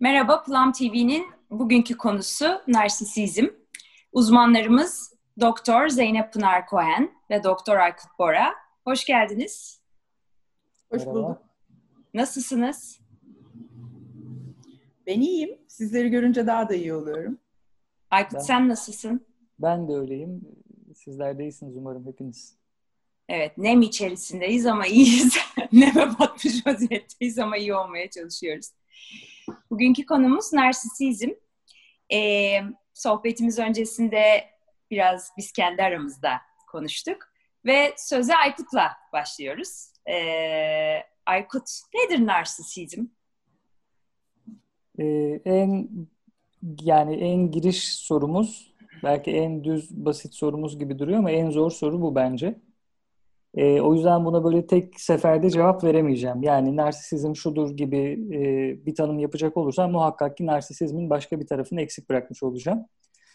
Merhaba, Plum TV'nin bugünkü konusu narsisizm. Uzmanlarımız Doktor Zeynep Pınar Cohen ve Doktor Aykut Bora. Hoş geldiniz. Hoş bulduk. Nasılsınız? Ben iyiyim. Sizleri görünce daha da iyi oluyorum. Aykut ben, sen nasılsın? Ben de öyleyim. Sizler de iyisiniz umarım hepiniz. Evet, nem içerisindeyiz ama iyiyiz. Neme batmış vaziyetteyiz ama iyi olmaya çalışıyoruz. Bugünkü konumuz narsisizm. Ee, sohbetimiz öncesinde biraz biz kendi aramızda konuştuk. Ve söze Aykut'la başlıyoruz. Ee, Aykut, nedir narsisizm? Ee, en yani en giriş sorumuz belki en düz basit sorumuz gibi duruyor ama en zor soru bu bence. E, o yüzden buna böyle tek seferde cevap veremeyeceğim. Yani narsisizm şudur gibi e, bir tanım yapacak olursam muhakkak ki narsisizmin başka bir tarafını eksik bırakmış olacağım.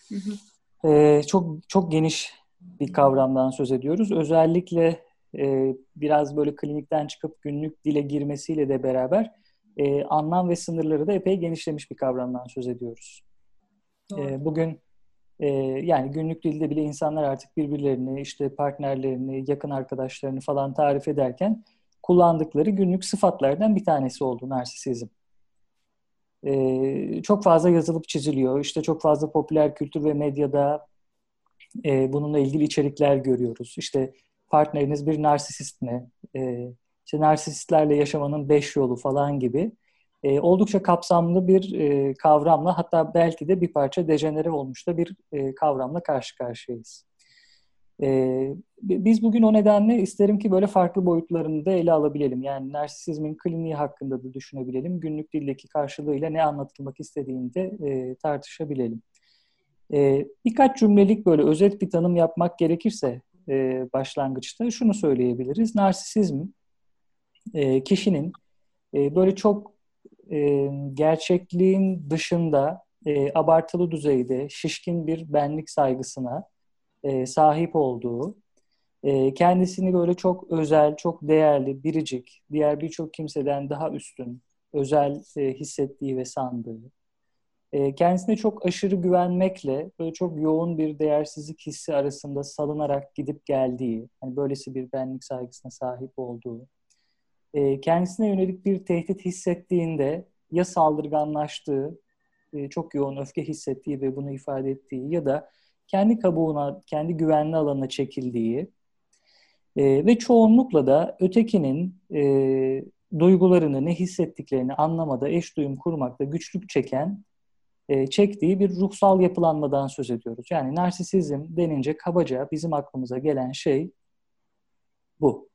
Hı hı. E, çok çok geniş bir kavramdan söz ediyoruz. Özellikle e, biraz böyle klinikten çıkıp günlük dile girmesiyle de beraber e, anlam ve sınırları da epey genişlemiş bir kavramdan söz ediyoruz. E, bugün ee, yani günlük dilde bile insanlar artık birbirlerini, işte partnerlerini, yakın arkadaşlarını falan tarif ederken kullandıkları günlük sıfatlardan bir tanesi oldu narsisizm. Ee, çok fazla yazılıp çiziliyor. İşte çok fazla popüler kültür ve medyada e, bununla ilgili içerikler görüyoruz. İşte partneriniz bir narsisist mi? E, işte narsistlerle yaşamanın beş yolu falan gibi e, oldukça kapsamlı bir e, kavramla hatta belki de bir parça dejenere olmuş da bir e, kavramla karşı karşıyayız. E, biz bugün o nedenle isterim ki böyle farklı boyutlarını da ele alabilelim. Yani narsisizmin kliniği hakkında da düşünebilelim. Günlük dildeki karşılığıyla ne anlatılmak istediğini de e, tartışabilelim. E, birkaç cümlelik böyle özet bir tanım yapmak gerekirse e, başlangıçta şunu söyleyebiliriz. Narsisizm e, kişinin e, böyle çok e, gerçekliğin dışında e, abartılı düzeyde şişkin bir benlik saygısına e, sahip olduğu, e, kendisini böyle çok özel, çok değerli, biricik, diğer birçok kimseden daha üstün, özel e, hissettiği ve sandığı, e, kendisine çok aşırı güvenmekle böyle çok yoğun bir değersizlik hissi arasında salınarak gidip geldiği, hani böylesi bir benlik saygısına sahip olduğu, e, kendisine yönelik bir tehdit hissettiğinde ya saldırganlaştığı, e, çok yoğun öfke hissettiği ve bunu ifade ettiği ya da kendi kabuğuna, kendi güvenli alanına çekildiği e, ve çoğunlukla da ötekinin e, duygularını, ne hissettiklerini anlamada, eş duyum kurmakta güçlük çeken, e, çektiği bir ruhsal yapılanmadan söz ediyoruz. Yani narsisizm denince kabaca bizim aklımıza gelen şey bu.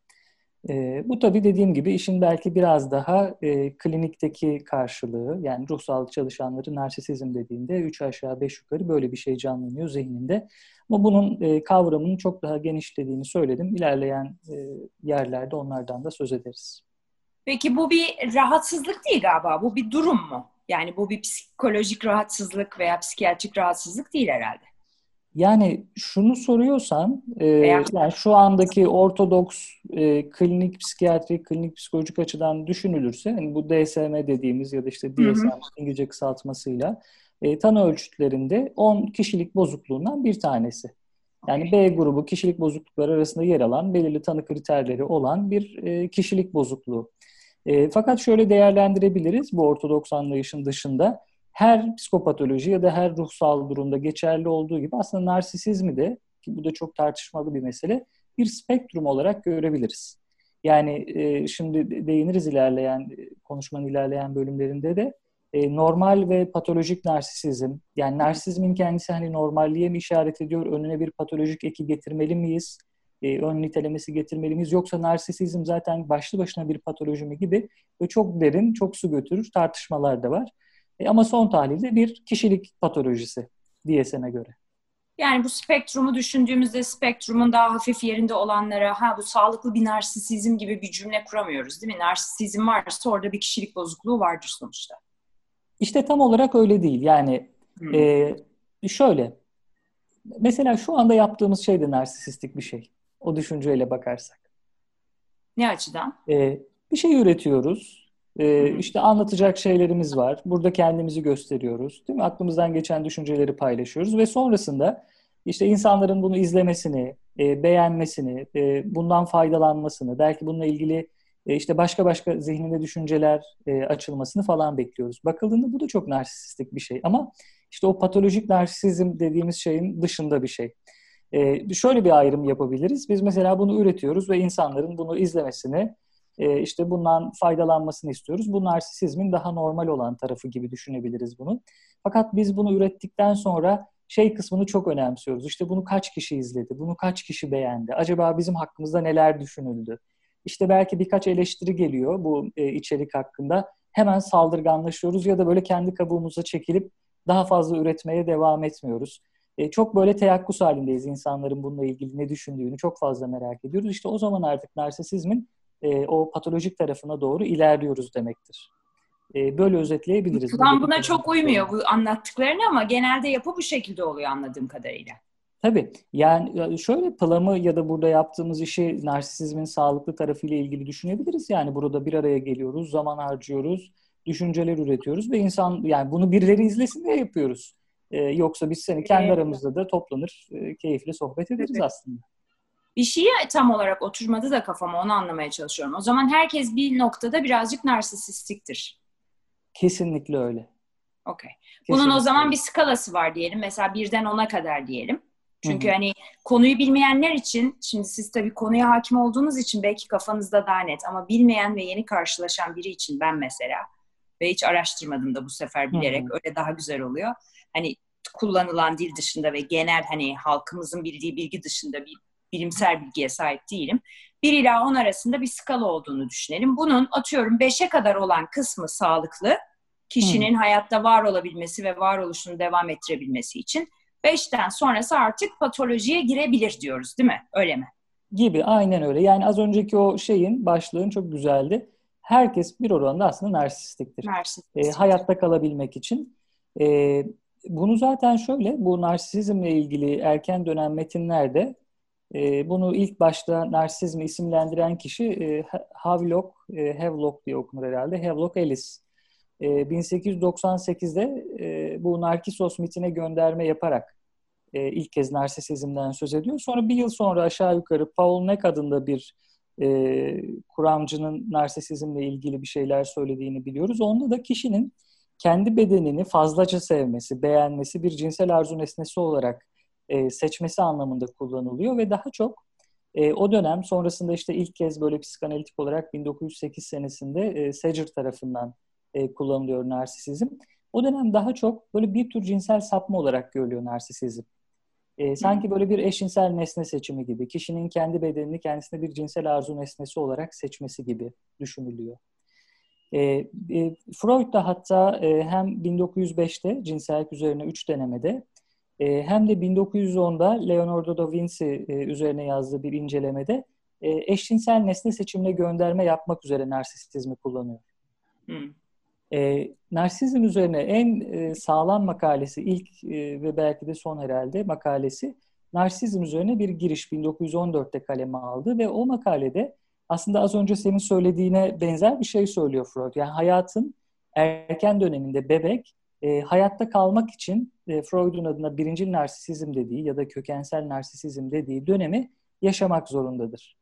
E, bu tabii dediğim gibi işin belki biraz daha e, klinikteki karşılığı yani ruh sağlık çalışanları narsisizm dediğinde üç aşağı beş yukarı böyle bir şey canlanıyor zihninde. Ama bunun e, kavramının çok daha genişlediğini söyledim. İlerleyen e, yerlerde onlardan da söz ederiz. Peki bu bir rahatsızlık değil galiba. Bu bir durum mu? Yani bu bir psikolojik rahatsızlık veya psikiyatrik rahatsızlık değil herhalde. Yani şunu soruyorsan, e, yani şu andaki ortodoks e, klinik psikiyatrik, klinik psikolojik açıdan düşünülürse, hani bu DSM dediğimiz ya da işte DSM. İngilizce kısaltmasıyla e, tanı ölçütlerinde 10 kişilik bozukluğundan bir tanesi. Yani B grubu kişilik bozuklukları arasında yer alan belirli tanı kriterleri olan bir e, kişilik bozukluğu. E, fakat şöyle değerlendirebiliriz bu ortodoks anlayışın dışında her psikopatoloji ya da her ruhsal durumda geçerli olduğu gibi aslında narsisizmi de ki bu da çok tartışmalı bir mesele bir spektrum olarak görebiliriz. Yani e, şimdi değiniriz ilerleyen konuşmanın ilerleyen bölümlerinde de e, normal ve patolojik narsisizm yani narsizmin kendisi hani normalliğe mi işaret ediyor önüne bir patolojik eki getirmeli miyiz? E, ön nitelemesi getirmeli miyiz? Yoksa narsisizm zaten başlı başına bir patoloji mi gibi ve çok derin, çok su götürür tartışmalar da var. E, ama son tahlilde bir kişilik patolojisi DSM'e göre. Yani bu spektrumu düşündüğümüzde spektrumun daha hafif yerinde olanlara ha bu sağlıklı bir narsisizm gibi bir cümle kuramıyoruz değil mi? Narsisizm varsa orada bir kişilik bozukluğu vardır sonuçta. İşte tam olarak öyle değil. Yani hmm. e, şöyle mesela şu anda yaptığımız şey de narsisistik bir şey. O düşünceyle bakarsak. Ne açıdan? E, bir şey üretiyoruz Ee, işte anlatacak şeylerimiz var. Burada kendimizi gösteriyoruz. Değil mi? Aklımızdan geçen düşünceleri paylaşıyoruz ve sonrasında işte insanların bunu izlemesini, e, beğenmesini, e, bundan faydalanmasını, belki bununla ilgili e, işte başka başka zihninde düşünceler e, açılmasını falan bekliyoruz. Bakıldığında bu da çok narsistik bir şey ama işte o patolojik narsizm dediğimiz şeyin dışında bir şey. E, şöyle bir ayrım yapabiliriz. Biz mesela bunu üretiyoruz ve insanların bunu izlemesini, e, işte bundan faydalanmasını istiyoruz. Bu narsisizmin daha normal olan tarafı gibi düşünebiliriz bunu. Fakat biz bunu ürettikten sonra şey kısmını çok önemsiyoruz. İşte bunu kaç kişi izledi, bunu kaç kişi beğendi, acaba bizim hakkımızda neler düşünüldü? İşte belki birkaç eleştiri geliyor bu e, içerik hakkında. Hemen saldırganlaşıyoruz ya da böyle kendi kabuğumuza çekilip daha fazla üretmeye devam etmiyoruz. E, çok böyle teyakkuz halindeyiz insanların bununla ilgili ne düşündüğünü çok fazla merak ediyoruz. İşte o zaman artık narsisizmin e, o patolojik tarafına doğru ilerliyoruz demektir. E, böyle özetleyebiliriz. Kulağım buna çok uymuyor bu anlattıklarını ama genelde yapı bu şekilde oluyor anladığım kadarıyla. Tabii. Yani şöyle Plam'ı ya da burada yaptığımız işi narsisizmin sağlıklı tarafıyla ilgili düşünebiliriz. Yani burada bir araya geliyoruz, zaman harcıyoruz, düşünceler üretiyoruz ve insan yani bunu birileri izlesin diye yapıyoruz. Ee, yoksa biz seni kendi aramızda da toplanır, e, keyifle sohbet ederiz evet. aslında. Bir şeye tam olarak oturmadı da kafama onu anlamaya çalışıyorum. O zaman herkes bir noktada birazcık narsisistiktir. Kesinlikle öyle. Okey. Bunun o zaman bir skalası var diyelim. Mesela birden ona kadar diyelim. Çünkü Hı-hı. hani konuyu bilmeyenler için, şimdi siz tabii konuya hakim olduğunuz için belki kafanızda daha net ama bilmeyen ve yeni karşılaşan biri için ben mesela ve hiç araştırmadım da bu sefer bilerek Hı-hı. öyle daha güzel oluyor. Hani kullanılan dil dışında ve genel hani halkımızın bildiği bilgi dışında bir bilimsel bilgiye sahip değilim. 1 ila 10 arasında bir skala olduğunu düşünelim. Bunun atıyorum 5'e kadar olan kısmı sağlıklı. Kişinin hmm. hayatta var olabilmesi ve varoluşunu devam ettirebilmesi için. 5'ten sonrası artık patolojiye girebilir diyoruz değil mi? Öyle mi? Gibi aynen öyle. Yani az önceki o şeyin başlığın çok güzeldi. Herkes bir oranda aslında narsistiktir. Narsistik. E, hayatta kalabilmek için. E, bunu zaten şöyle, bu narsizmle ilgili erken dönem metinlerde e, bunu ilk başta narsizmi isimlendiren kişi e, Havelock, e, Havelock diye okunur herhalde, Havelock Ellis. E, 1898'de e, bu Narkisos mitine gönderme yaparak e, ilk kez narsisizmden söz ediyor. Sonra bir yıl sonra aşağı yukarı Paul Neck adında bir e, kuramcının narsisizmle ilgili bir şeyler söylediğini biliyoruz. Onda da kişinin kendi bedenini fazlaca sevmesi, beğenmesi, bir cinsel arzu nesnesi olarak e, seçmesi anlamında kullanılıyor ve daha çok e, o dönem sonrasında işte ilk kez böyle psikanalitik olarak 1908 senesinde e, Sager tarafından e, kullanılıyor narsisizm. O dönem daha çok böyle bir tür cinsel sapma olarak görülüyor narsisizm. Sanki böyle bir eşcinsel nesne seçimi gibi, kişinin kendi bedenini kendisine bir cinsel arzu nesnesi olarak seçmesi gibi düşünülüyor. Freud da hatta hem 1905'te cinsellik üzerine üç denemede e, hem de 1910'da Leonardo da Vinci e, üzerine yazdığı bir incelemede e, eşcinsel nesne seçimine gönderme yapmak üzere narsisizmi kullanıyor. Hmm. E, narsizm üzerine en e, sağlam makalesi ilk e, ve belki de son herhalde makalesi narsizm üzerine bir giriş 1914'te kaleme aldı ve o makalede aslında az önce senin söylediğine benzer bir şey söylüyor Freud. Yani hayatın erken döneminde bebek e, hayatta kalmak için e, Freud'un adına birincil narsisizm dediği ya da kökensel narsisizm dediği dönemi yaşamak zorundadır.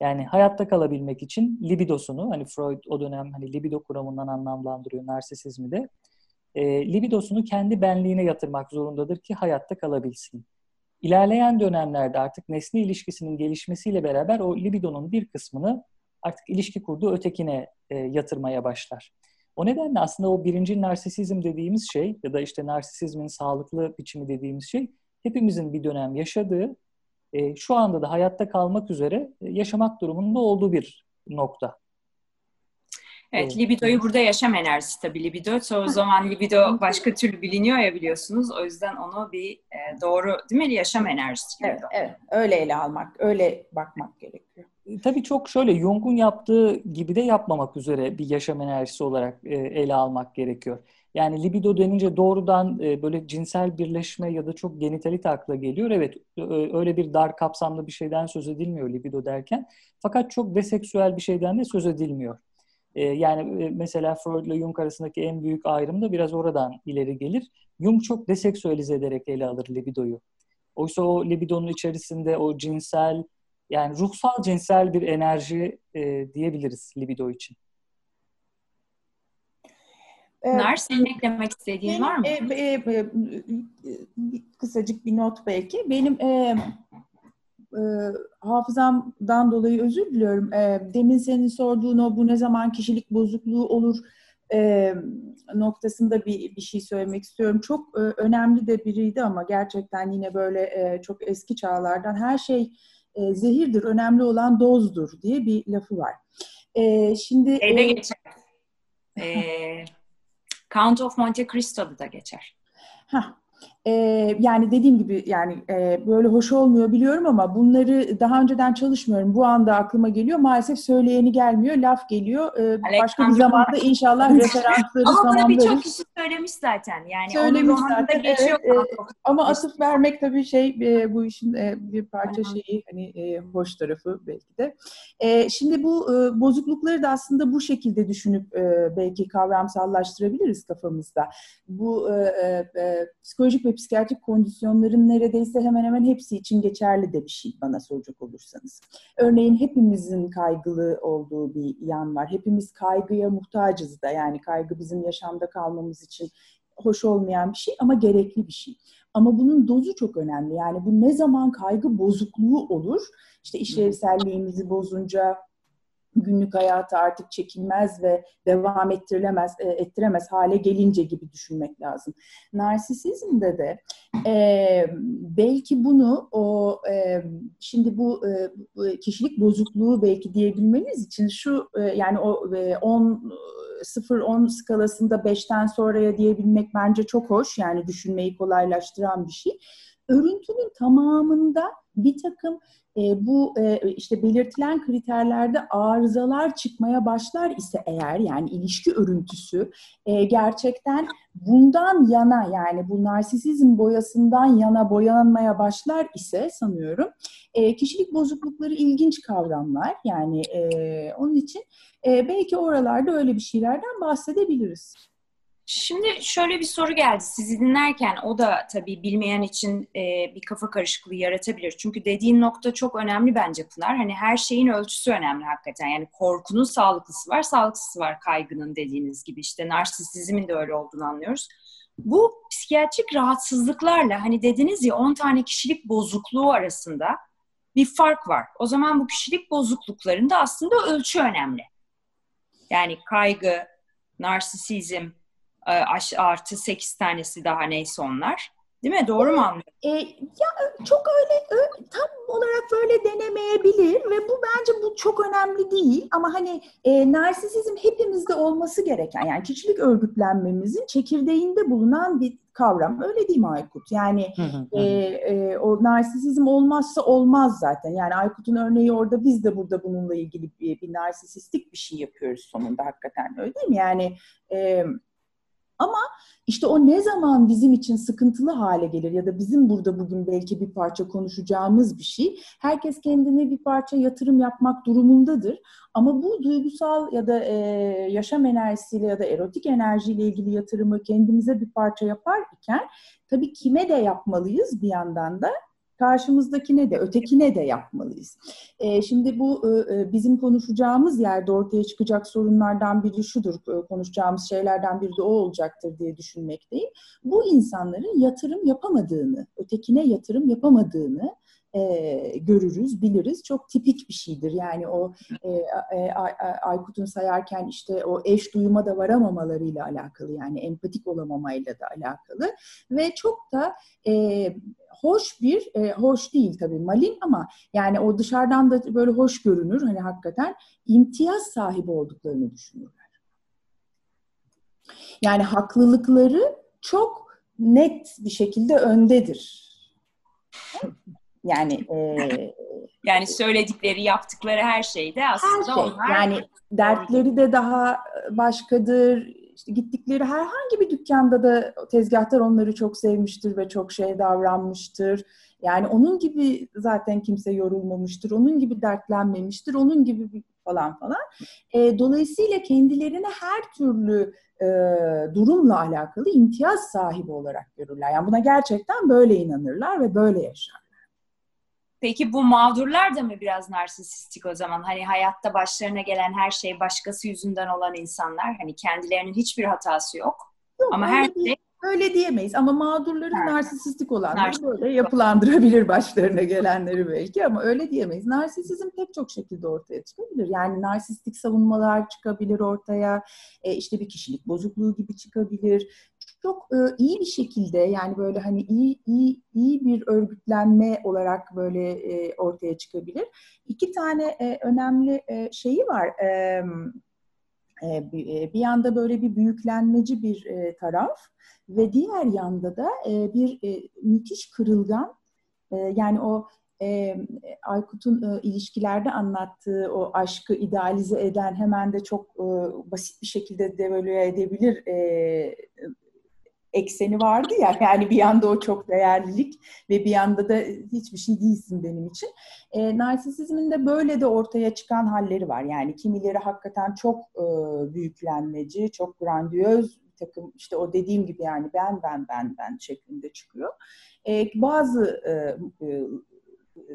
Yani hayatta kalabilmek için libidosunu, hani Freud o dönem hani libido kuramından anlamlandırıyor narsisizmi de, e, libidosunu kendi benliğine yatırmak zorundadır ki hayatta kalabilsin. İlerleyen dönemlerde artık nesne ilişkisinin gelişmesiyle beraber o libidonun bir kısmını artık ilişki kurduğu ötekine e, yatırmaya başlar. O nedenle aslında o birinci narsisizm dediğimiz şey ya da işte narsisizmin sağlıklı biçimi dediğimiz şey hepimizin bir dönem yaşadığı, e, şu anda da hayatta kalmak üzere e, yaşamak durumunda olduğu bir nokta. Evet, libidoyu burada yaşam enerjisi tabii libido. Çoğu zaman libido başka türlü biliniyor ya biliyorsunuz. O yüzden onu bir e, doğru değil mi? Yaşam enerjisi libido. Evet, evet. Öyle ele almak, öyle bakmak gerekiyor. E, tabii çok şöyle Jung'un yaptığı gibi de yapmamak üzere bir yaşam enerjisi olarak e, ele almak gerekiyor. Yani libido denince doğrudan e, böyle cinsel birleşme ya da çok genitalite akla geliyor. Evet öyle bir dar kapsamlı bir şeyden söz edilmiyor libido derken. Fakat çok deseksüel bir şeyden de söz edilmiyor. E, yani e, mesela Freud ile Jung arasındaki en büyük ayrım da biraz oradan ileri gelir. Jung çok deseksüelize ederek ele alır libidoyu. Oysa o libidonun içerisinde o cinsel yani ruhsal cinsel bir enerji e, diyebiliriz libido için. Nar, senin eklemek istediğin benim, var mı? E, e, e, kısacık bir not belki. Benim e, e, hafızamdan dolayı özür diliyorum. E, demin senin sorduğun o bu ne zaman kişilik bozukluğu olur e, noktasında bir, bir şey söylemek istiyorum. Çok e, önemli de biriydi ama gerçekten yine böyle e, çok eski çağlardan her şey e, zehirdir, önemli olan dozdur diye bir lafı var. E, şimdi Şeyde e, geçer. E, Count of Monte Cristo'da da geçer. Heh, e, yani dediğim gibi yani e, böyle hoş olmuyor biliyorum ama bunları daha önceden çalışmıyorum. Bu anda aklıma geliyor. Maalesef söyleyeni gelmiyor. Laf geliyor. E, başka bir zamanda inşallah referansları. Ama bunu birçok kişi söylemiş zaten. Yani söylemiş zaten. Geçiyor evet, e, ama atıf vermek tabii şey e, bu işin e, bir parça şeyi hani e, hoş tarafı belki de. E, şimdi bu e, bozuklukları da aslında bu şekilde düşünüp e, belki kavramsallaştırabiliriz kafamızda. Bu e, e, e psikolojik ve psikiyatrik kondisyonların neredeyse hemen hemen hepsi için geçerli de bir şey bana soracak olursanız. Örneğin hepimizin kaygılı olduğu bir yan var. Hepimiz kaygıya muhtacız da yani kaygı bizim yaşamda kalmamız için hoş olmayan bir şey ama gerekli bir şey. Ama bunun dozu çok önemli. Yani bu ne zaman kaygı bozukluğu olur? İşte işlevselliğimizi bozunca, günlük hayatı artık çekilmez ve devam ettirilemez, e, ettiremez hale gelince gibi düşünmek lazım. Narsisizmde de e, belki bunu o e, şimdi bu, e, kişilik bozukluğu belki diyebilmeniz için şu e, yani o 10 0-10 skalasında 5'ten sonraya diyebilmek bence çok hoş. Yani düşünmeyi kolaylaştıran bir şey. Örüntünün tamamında bir takım e, bu e, işte belirtilen kriterlerde arızalar çıkmaya başlar ise eğer yani ilişki örüntüsü e, gerçekten bundan yana yani bu narsisizm boyasından yana boyanmaya başlar ise sanıyorum e, kişilik bozuklukları ilginç kavramlar yani e, onun için e, belki oralarda öyle bir şeylerden bahsedebiliriz. Şimdi şöyle bir soru geldi sizi dinlerken o da tabii bilmeyen için e, bir kafa karışıklığı yaratabilir. Çünkü dediğin nokta çok önemli bence Pınar. Hani her şeyin ölçüsü önemli hakikaten. Yani korkunun sağlıklısı var, sağlıksızı var kaygının dediğiniz gibi. işte narsisizmin de öyle olduğunu anlıyoruz. Bu psikiyatrik rahatsızlıklarla hani dediniz ya 10 tane kişilik bozukluğu arasında bir fark var. O zaman bu kişilik bozukluklarında aslında ölçü önemli. Yani kaygı, narsisizm, artı 8 tanesi daha neyse onlar. Değil mi? Doğru mu anlıyorum? E, ya çok öyle tam olarak böyle denemeyebilir ve bu bence bu çok önemli değil ama hani e, narsisizm hepimizde olması gereken yani kişilik örgütlenmemizin çekirdeğinde bulunan bir kavram. Öyle değil mi Aykut? Yani e, e, o narsisizm olmazsa olmaz zaten. Yani Aykut'un örneği orada biz de burada bununla ilgili bir, bir narsisistik bir şey yapıyoruz sonunda hakikaten öyle değil mi? Yani e, ama işte o ne zaman bizim için sıkıntılı hale gelir ya da bizim burada bugün belki bir parça konuşacağımız bir şey. Herkes kendine bir parça yatırım yapmak durumundadır. Ama bu duygusal ya da e, yaşam enerjisiyle ya da erotik enerjiyle ilgili yatırımı kendimize bir parça yapar iken tabii kime de yapmalıyız bir yandan da karşımızdakine de ötekine de yapmalıyız. E, şimdi bu e, e, bizim konuşacağımız yerde ortaya çıkacak sorunlardan biri şudur, e, konuşacağımız şeylerden biri de o olacaktır diye düşünmekteyim. Bu insanların yatırım yapamadığını, ötekine yatırım yapamadığını e, görürüz, biliriz. Çok tipik bir şeydir. Yani o e, e, Aykut'un sayarken işte o eş duyuma da varamamalarıyla alakalı yani empatik olamamayla da alakalı ve çok da e, hoş bir, e, hoş değil tabii malin ama yani o dışarıdan da böyle hoş görünür. Hani hakikaten imtiyaz sahibi olduklarını düşünürler. Yani haklılıkları çok net bir şekilde öndedir. Yani e, yani söyledikleri, yaptıkları her şeyde aslında her şey. onlar yani dertleri de daha başkadır. İşte gittikleri herhangi bir dükkanda da tezgahtar onları çok sevmiştir ve çok şey davranmıştır. Yani onun gibi zaten kimse yorulmamıştır. Onun gibi dertlenmemiştir. Onun gibi falan falan. E, dolayısıyla kendilerini her türlü e, durumla alakalı imtiyaz sahibi olarak görürler. Yani buna gerçekten böyle inanırlar ve böyle yaşarlar. Peki bu mağdurlar da mı biraz narsisistik o zaman? Hani hayatta başlarına gelen her şey başkası yüzünden olan insanlar. Hani kendilerinin hiçbir hatası yok. yok Ama her şey Öyle diyemeyiz ama mağdurları evet. narsisistik olanları Narsist. böyle yapılandırabilir başlarına gelenleri belki ama öyle diyemeyiz. Narsisizm pek çok şekilde ortaya çıkabilir. Yani narsistik savunmalar çıkabilir ortaya. E, işte bir kişilik bozukluğu gibi çıkabilir. Çok e, iyi bir şekilde yani böyle hani iyi iyi iyi bir örgütlenme olarak böyle e, ortaya çıkabilir. İki tane e, önemli e, şeyi var. E, e, bir yanda böyle bir büyüklenmeci bir e, taraf ve diğer yanda da e, bir müthiş kırılgan yani o Aykut'un ilişkilerde anlattığı o aşkı idealize eden hemen de çok basit bir şekilde devalüe edebilir ekseni vardı ya yani bir yanda o çok değerlilik ve bir yanda da hiçbir şey değilsin benim için. E, narsisizmin de böyle de ortaya çıkan halleri var. Yani kimileri hakikaten çok e, büyüklenmeci, çok grandiyöz takım işte o dediğim gibi yani ben ben ben ben şeklinde çıkıyor. E, bazı e, e,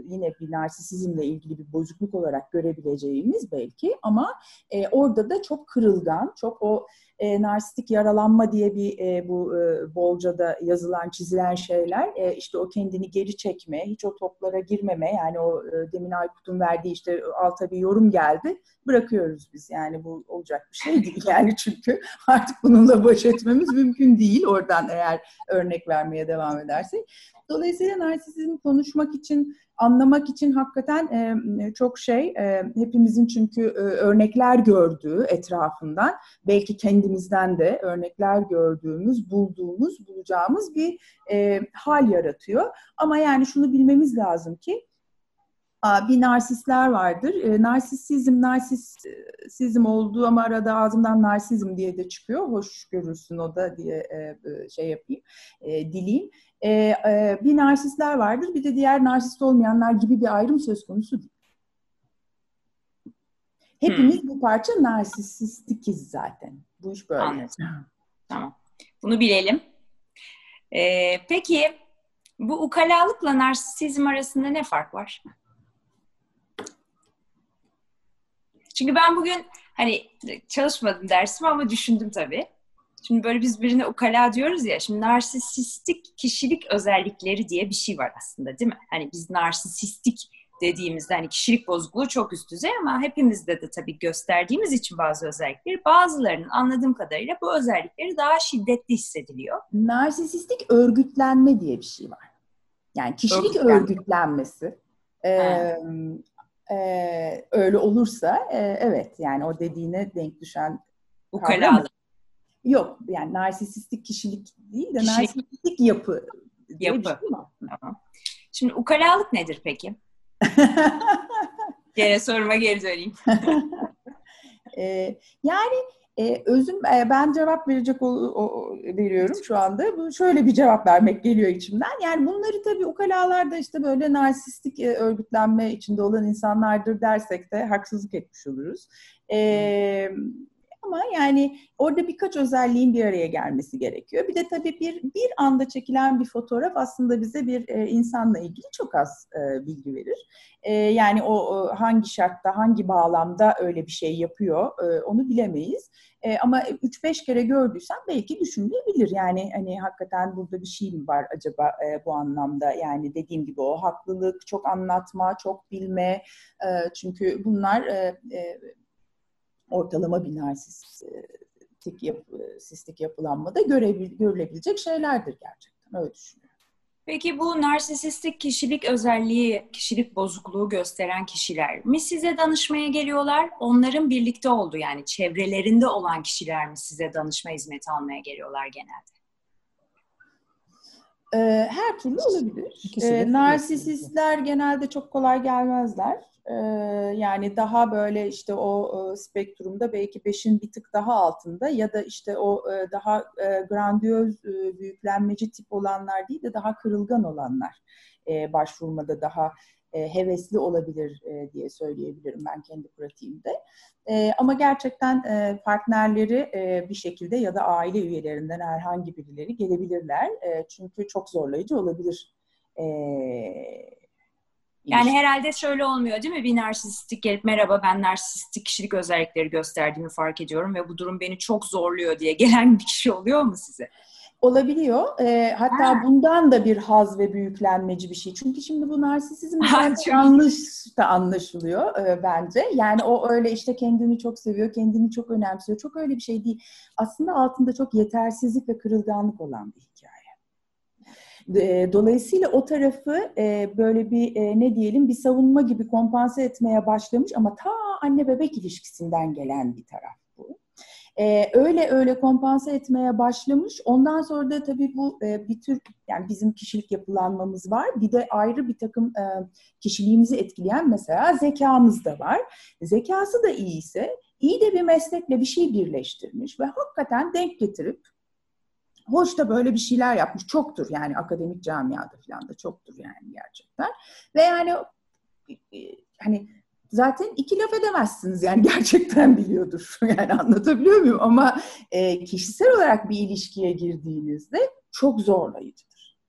yine bir narsisizmle ilgili bir bozukluk olarak görebileceğimiz belki ama e, orada da çok kırılgan, çok o e, narsistik yaralanma diye bir e, bu e, bolcada yazılan, çizilen şeyler e, işte o kendini geri çekme, hiç o toplara girmeme yani o e, demin Aykut'un verdiği işte alta bir yorum geldi bırakıyoruz biz yani bu olacak bir şey değil yani çünkü artık bununla baş etmemiz mümkün değil oradan eğer örnek vermeye devam edersek. Dolayısıyla narsisizm konuşmak için, anlamak için hakikaten e, çok şey, e, hepimizin çünkü e, örnekler gördüğü etrafından, belki kendimizden de örnekler gördüğümüz, bulduğumuz, bulacağımız bir e, hal yaratıyor. Ama yani şunu bilmemiz lazım ki, bir narsistler vardır. E, narsisizm, narsisizm olduğu ama arada ağzımdan narsizm diye de çıkıyor. Hoş görürsün o da diye e, şey yapayım, e, dileyim e, e, bir narsistler vardır, bir de diğer narsist olmayanlar gibi bir ayrım söz konusu değil. Hepimiz hmm. bu parça narsistikiz zaten. Bu iş böyle. Anladım. Tamam. Bunu bilelim. Ee, peki bu ukalalıkla narsisizm arasında ne fark var? Çünkü ben bugün hani çalışmadım dersim ama düşündüm tabii. Şimdi böyle biz birine ukala diyoruz ya. Şimdi narsisistik kişilik özellikleri diye bir şey var aslında değil mi? Hani biz narsisistik dediğimizde hani kişilik bozukluğu çok üst düzey ama hepimizde de tabii gösterdiğimiz için bazı özellikleri bazılarının anladığım kadarıyla bu özellikleri daha şiddetli hissediliyor. Narsisistik örgütlenme diye bir şey var. Yani kişilik Örgütlenme. örgütlenmesi. Ee, e, öyle olursa e, evet yani o dediğine denk düşen ukalalık. Yok yani narsisistik kişilik değil de Kişilik. narsisistik yapı. Yapı. Şey tamam. Şimdi ukalalık nedir peki? Gene soruma geri döneyim. ee, yani e, özüm e, ben cevap verecek o, o, veriyorum şu anda. Bu şöyle bir cevap vermek geliyor içimden. Yani bunları tabii ukalalar da işte böyle narsistik e, örgütlenme içinde olan insanlardır dersek de haksızlık etmiş oluruz. E, ama yani orada birkaç özelliğin bir araya gelmesi gerekiyor. Bir de tabii bir bir anda çekilen bir fotoğraf aslında bize bir e, insanla ilgili çok az e, bilgi verir. E, yani o, o hangi şartta, hangi bağlamda öyle bir şey yapıyor e, onu bilemeyiz. E, ama 3-5 kere gördüysen belki düşünülebilir. Yani hani hakikaten burada bir şey mi var acaba e, bu anlamda? Yani dediğim gibi o haklılık, çok anlatma, çok bilme. E, çünkü bunlar e, e, ortalama bir narsistik, yap, sistik yapılanmada görebil, görülebilecek şeylerdir gerçekten. Öyle düşünüyorum. Peki bu narsisistik kişilik özelliği, kişilik bozukluğu gösteren kişiler mi size danışmaya geliyorlar? Onların birlikte olduğu yani çevrelerinde olan kişiler mi size danışma hizmeti almaya geliyorlar genelde? Her türlü olabilir. Ee, narsisistler genelde çok kolay gelmezler. Yani daha böyle işte o e, spektrumda belki beşin bir tık daha altında ya da işte o e, daha e, grandiyöz büyüklenmeci tip olanlar değil de daha kırılgan olanlar başvurmada daha hevesli olabilir diye söyleyebilirim ben kendi pratiğimde. Ama gerçekten partnerleri bir şekilde ya da aile üyelerinden herhangi birileri gelebilirler. Çünkü çok zorlayıcı olabilir yani herhalde şöyle olmuyor değil mi? Bir narsistik gelip merhaba ben narsistik kişilik özellikleri gösterdiğimi fark ediyorum ve bu durum beni çok zorluyor diye gelen bir kişi oluyor mu size? Olabiliyor. E, hatta ha. bundan da bir haz ve büyüklenmeci bir şey. Çünkü şimdi bu narsisizm yanlış da anlaşılıyor e, bence. Yani o öyle işte kendini çok seviyor, kendini çok önemsiyor. Çok öyle bir şey değil. Aslında altında çok yetersizlik ve kırılganlık olan bir. Dolayısıyla o tarafı böyle bir ne diyelim bir savunma gibi kompanse etmeye başlamış ama ta anne bebek ilişkisinden gelen bir taraf bu. Öyle öyle kompanse etmeye başlamış. Ondan sonra da tabii bu bir tür yani bizim kişilik yapılanmamız var. Bir de ayrı bir takım kişiliğimizi etkileyen mesela zekamız da var. Zekası da iyiyse iyi de bir meslekle bir şey birleştirmiş ve hakikaten denk getirip Hoş da böyle bir şeyler yapmış. Çoktur yani akademik camiada falan da çoktur yani gerçekten. Ve yani e, hani zaten iki laf edemezsiniz yani gerçekten biliyordur. Yani anlatabiliyor muyum? Ama e, kişisel olarak bir ilişkiye girdiğinizde çok zorlayıcıdır.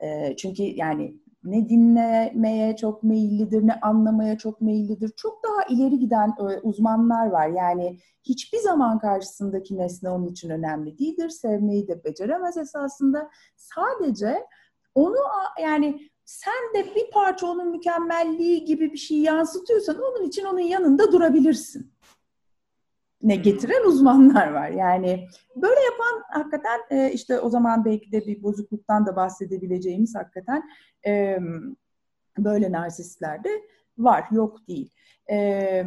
E, çünkü yani ne dinlemeye çok meyillidir, ne anlamaya çok meyillidir. Çok daha ileri giden e, uzmanlar var. Yani hiçbir zaman karşısındaki nesne onun için önemli değildir. Sevmeyi de beceremez esasında. Sadece onu yani sen de bir parça onun mükemmelliği gibi bir şey yansıtıyorsan onun için onun yanında durabilirsin ne getiren uzmanlar var. Yani böyle yapan hakikaten e, işte o zaman belki de bir bozukluktan da bahsedebileceğimiz hakikaten e, böyle narsistler de var. Yok değil. E,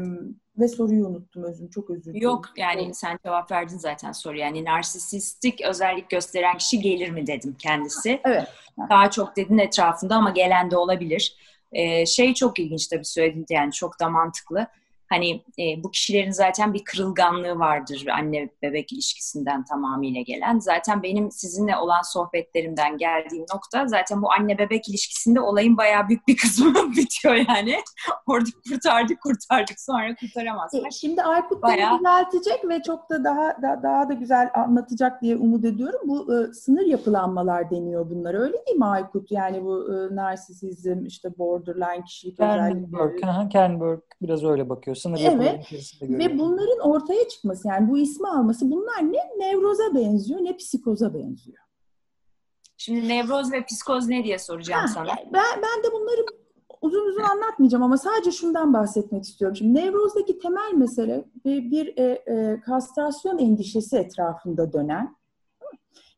ve soruyu unuttum özüm. Çok özür dilerim. Yok yani sen cevap verdin zaten soru. Yani narsistik özellik gösteren kişi gelir mi dedim kendisi. Evet. Daha çok dedin etrafında ama gelen de olabilir. Ee, şey çok ilginç tabii söylediğin yani çok da mantıklı hani e, bu kişilerin zaten bir kırılganlığı vardır anne bebek ilişkisinden tamamıyla gelen. Zaten benim sizinle olan sohbetlerimden geldiğim nokta zaten bu anne bebek ilişkisinde olayın bayağı büyük bir kısmı bitiyor yani. Orada kurtardık kurtardık sonra kurtaramazlar. E, şimdi Aykut bayağı... düzeltecek ve çok da daha da, daha da güzel anlatacak diye umut ediyorum. Bu e, sınır yapılanmalar deniyor bunlar. Öyle değil mi Aykut? Yani bu e, narsisizm, işte borderline kişilik özellikleri. Kernberg biraz öyle bakıyor sınır evet. Ve bunların ortaya çıkması yani bu ismi alması bunlar ne nevroza benziyor ne psikoza benziyor. Şimdi nevroz ve psikoz ne diye soracağım ha, sana. Ben, ben de bunları uzun uzun anlatmayacağım ama sadece şundan bahsetmek istiyorum. Şimdi nevrozdaki temel mesele bir, bir e, e, kastrasyon endişesi etrafında dönen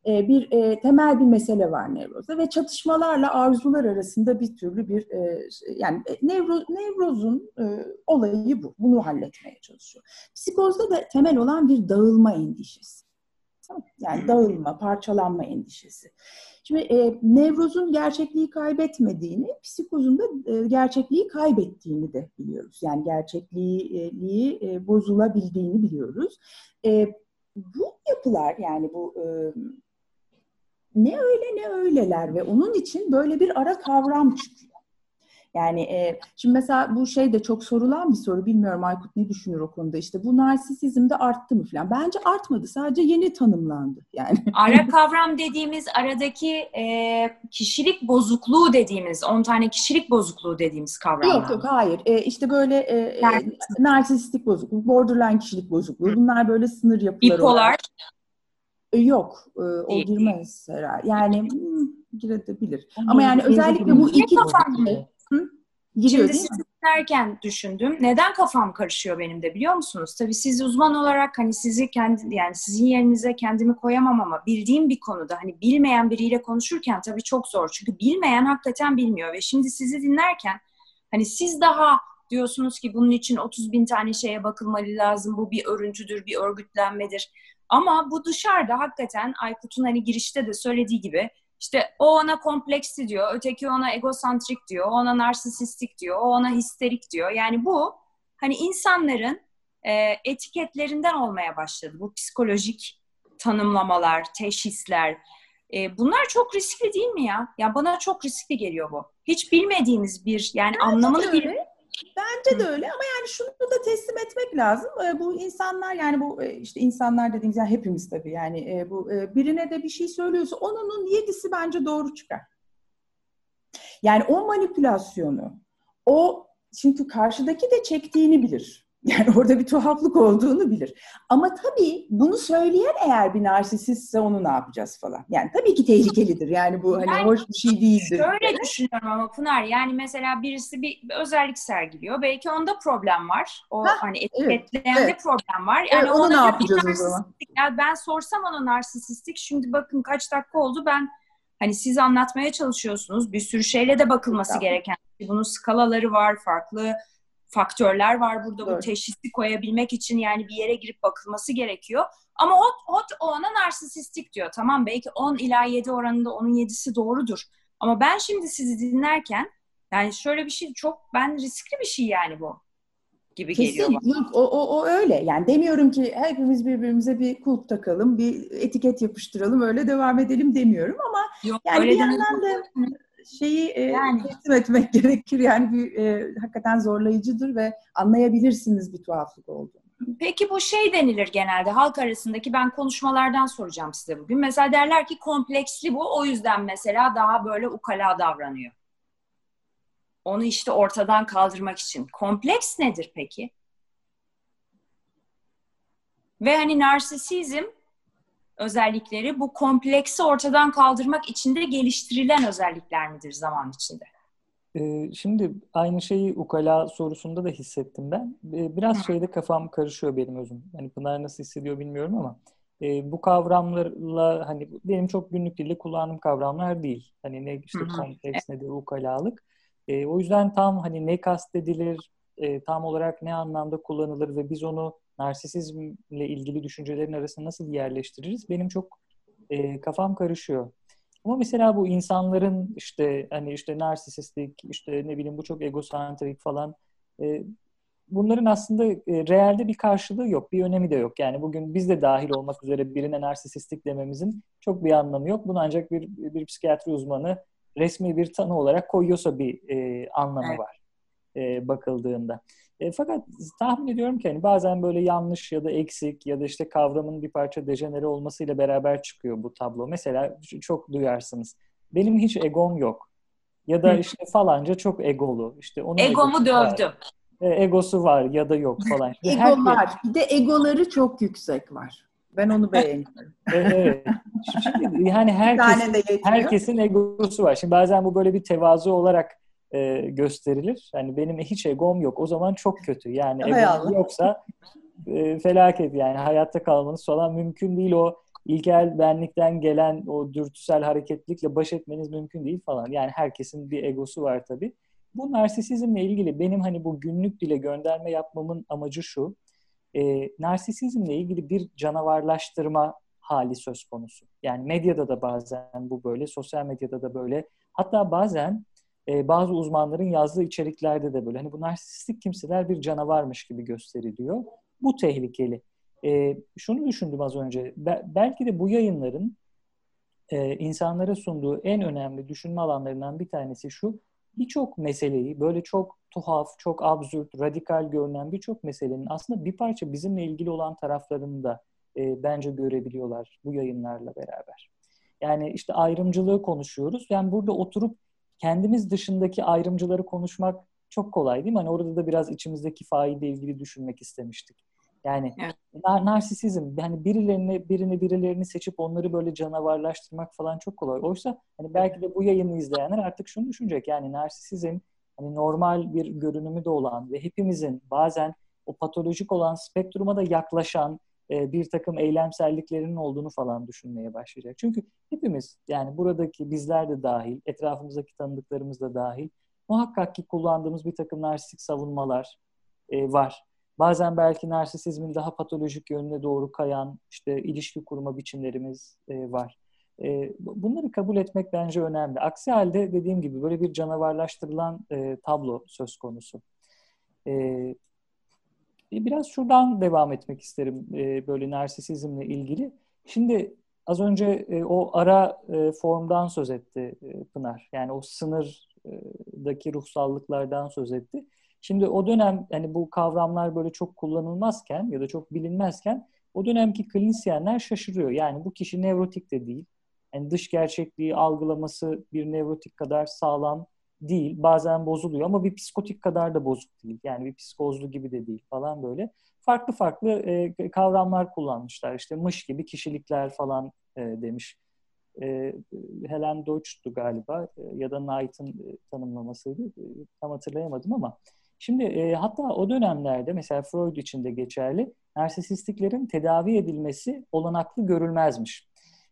e, bir e, temel bir mesele var nevrozda ve çatışmalarla arzular arasında bir türlü bir e, yani nevro, nevrozun olayı bu. Bunu halletmeye çalışıyor. Psikozda da temel olan bir dağılma endişesi. Yani dağılma, parçalanma endişesi. Şimdi e, nevrozun gerçekliği kaybetmediğini, psikozun da e, gerçekliği kaybettiğini de biliyoruz. Yani gerçekliği e, bozulabildiğini biliyoruz. E, bu yapılar yani bu e, ne öyle ne öyleler ve onun için böyle bir ara kavram çıkıyor. Yani e, şimdi mesela bu şey de çok sorulan bir soru. Bilmiyorum Aykut ne düşünür o konuda. İşte bu narsisizm de arttı mı falan. Bence artmadı. Sadece yeni tanımlandı. Yani. Ara kavram dediğimiz aradaki e, kişilik bozukluğu dediğimiz 10 tane kişilik bozukluğu dediğimiz kavram. Yok yok hayır. E, işte böyle e, e, narsistik bozukluk, borderline kişilik bozukluğu. Bunlar böyle sınır yapıları. Bipolar. Olarak. E, yok, e, o girmez herhalde. Yani hmm, girebilir. Ama yani özellikle bu iki tane Giriyor, Şimdi siz derken düşündüm. Neden kafam karışıyor benim de biliyor musunuz? Tabii siz uzman olarak hani sizi kendi yani sizin yerinize kendimi koyamam ama bildiğim bir konuda hani bilmeyen biriyle konuşurken tabii çok zor. Çünkü bilmeyen hakikaten bilmiyor ve şimdi sizi dinlerken hani siz daha diyorsunuz ki bunun için 30 bin tane şeye bakılmalı lazım. Bu bir örüntüdür, bir örgütlenmedir. Ama bu dışarıda hakikaten Aykut'un hani girişte de söylediği gibi İşte o ona kompleksi diyor, öteki ona egosantrik diyor, o ona narsisistik diyor, o ona histerik diyor. Yani bu hani insanların e, etiketlerinden olmaya başladı. Bu psikolojik tanımlamalar, teşhisler. E, bunlar çok riskli değil mi ya? Ya bana çok riskli geliyor bu. Hiç bilmediğimiz bir yani Bence anlamını bil Bence de öyle ama yani şunu da teslim etmek lazım. E, bu insanlar yani bu e, işte insanlar dediğimiz yani hepimiz tabii yani e, bu birine de bir şey söylüyorsa onun yedisi bence doğru çıkar. Yani o manipülasyonu, o çünkü karşıdaki de çektiğini bilir. Yani orada bir tuhaflık olduğunu bilir. Ama tabii bunu söyleyen eğer bir narsisistse onu ne yapacağız falan. Yani tabii ki tehlikelidir. Yani bu hani yani, hoş bir şey değildir. Şöyle düşünüyorum ama Pınar yani mesela birisi bir özellik sergiliyor. Belki onda problem var. O ha, hani etiketleyende evet, problem var. Yani evet, onu ne yapacağız o zaman? Yani ben sorsam ona narsistik. Şimdi bakın kaç dakika oldu ben hani siz anlatmaya çalışıyorsunuz. Bir sürü şeyle de bakılması tamam. gereken. Bunun skalaları var, farklı faktörler var burada evet. bu teşhisi koyabilmek için yani bir yere girip bakılması gerekiyor. Ama o, o, o ona narsisistik diyor. Tamam belki 10 ila 7 oranında onun 7'si doğrudur. Ama ben şimdi sizi dinlerken yani şöyle bir şey çok ben riskli bir şey yani bu gibi Kesin. geliyor bana. Yok, o, o, o öyle. Yani demiyorum ki hepimiz birbirimize bir kulp takalım, bir etiket yapıştıralım, öyle devam edelim demiyorum ama Yok, yani bir yandan da şeyi e, yani. teslim etmek gerekir. Yani bir e, hakikaten zorlayıcıdır ve anlayabilirsiniz bir tuhaflık olduğunu. Peki bu şey denilir genelde halk arasındaki ben konuşmalardan soracağım size bugün. Mesela derler ki kompleksli bu o yüzden mesela daha böyle ukala davranıyor. Onu işte ortadan kaldırmak için. Kompleks nedir peki? Ve hani narsisizm özellikleri bu kompleksi ortadan kaldırmak için de geliştirilen özellikler midir zaman içinde? Ee, şimdi aynı şeyi ukala sorusunda da hissettim ben. Ee, biraz Hı. şeyde kafam karışıyor benim özüm. Hani Pınar nasıl hissediyor bilmiyorum ama e, bu kavramlarla hani benim çok günlük dilde kullandığım kavramlar değil. Hani ne işte kompleks nedir ukalalık. E, o yüzden tam hani ne kastedilir, e, tam olarak ne anlamda kullanılır ve biz onu narsisizmle ilgili düşüncelerin arasında nasıl yerleştiririz? Benim çok e, kafam karışıyor. Ama mesela bu insanların işte hani işte narsisistik, işte ne bileyim bu çok egosantrik falan e, bunların aslında e, realde bir karşılığı yok, bir önemi de yok. Yani bugün biz de dahil olmak üzere birine narsisistik dememizin çok bir anlamı yok. Bunu ancak bir, bir psikiyatri uzmanı resmi bir tanı olarak koyuyorsa bir e, anlamı evet. var e, bakıldığında. E, fakat tahmin ediyorum ki hani bazen böyle yanlış ya da eksik ya da işte kavramın bir parça dejenere olmasıyla beraber çıkıyor bu tablo. Mesela çok duyarsınız. Benim hiç egom yok. Ya da işte falanca çok egolu. İşte onun Egomu dövdüm. E, egosu var ya da yok falan. Şimdi Egolar. Herkes... Bir de egoları çok yüksek var. Ben onu beğeniyorum. evet. Şimdi yani herkesin, herkesin egosu var. Şimdi bazen bu böyle bir tevazu olarak e, gösterilir. Hani benim hiç egom yok. O zaman çok kötü. Yani egom yoksa e, felaket yani hayatta kalmanız falan mümkün değil. O ilkel benlikten gelen o dürtüsel hareketlikle baş etmeniz mümkün değil falan. Yani herkesin bir egosu var tabii. Bu narsisizmle ilgili benim hani bu günlük dile gönderme yapmamın amacı şu. E, narsisizmle ilgili bir canavarlaştırma hali söz konusu. Yani medyada da bazen bu böyle, sosyal medyada da böyle. Hatta bazen e, bazı uzmanların yazdığı içeriklerde de böyle. Hani bu narsistik kimseler bir canavarmış gibi gösteriliyor. Bu tehlikeli. E, şunu düşündüm az önce. Be, belki de bu yayınların e, insanlara sunduğu en önemli düşünme alanlarından bir tanesi şu. Birçok meseleyi böyle çok tuhaf, çok absürt, radikal görünen birçok meselenin aslında bir parça bizimle ilgili olan taraflarını da e, bence görebiliyorlar bu yayınlarla beraber. Yani işte ayrımcılığı konuşuyoruz. Yani burada oturup kendimiz dışındaki ayrımcıları konuşmak çok kolay değil mi? Hani orada da biraz içimizdeki faille ilgili düşünmek istemiştik. Yani evet. nar- narsisizm, yani birilerini, birini birilerini seçip onları böyle canavarlaştırmak falan çok kolay. Oysa hani belki de bu yayını izleyenler artık şunu düşünecek. Yani narsisizm hani normal bir görünümü de olan ve hepimizin bazen o patolojik olan spektruma da yaklaşan e, bir takım eylemselliklerinin olduğunu falan düşünmeye başlayacak. Çünkü hepimiz yani buradaki bizler de dahil, etrafımızdaki tanıdıklarımız da dahil muhakkak ki kullandığımız bir takım narsistik savunmalar e, var. Bazen belki narsisizmin daha patolojik yönüne doğru kayan işte ilişki kurma biçimlerimiz e, var. E, bunları kabul etmek bence önemli. Aksi halde dediğim gibi böyle bir canavarlaştırılan e, tablo söz konusu. E, biraz şuradan devam etmek isterim e, böyle narsisizmle ilgili. Şimdi az önce e, o ara e, formdan söz etti e, Pınar. Yani o sınırdaki ruhsallıklardan söz etti. Şimdi o dönem hani bu kavramlar böyle çok kullanılmazken ya da çok bilinmezken o dönemki klinisyenler şaşırıyor. Yani bu kişi nevrotik de değil. Yani dış gerçekliği algılaması bir nevrotik kadar sağlam değil. Bazen bozuluyor ama bir psikotik kadar da bozuk değil. Yani bir psikozlu gibi de değil falan böyle. Farklı farklı e, kavramlar kullanmışlar. İşte mış gibi kişilikler falan e, demiş. E, Helen Deutsch'tu galiba e, ya da Knight'ın e, tanımlamasıydı. E, tam hatırlayamadım ama Şimdi e, hatta o dönemlerde mesela Freud için de geçerli narsisistiklerin tedavi edilmesi olanaklı görülmezmiş.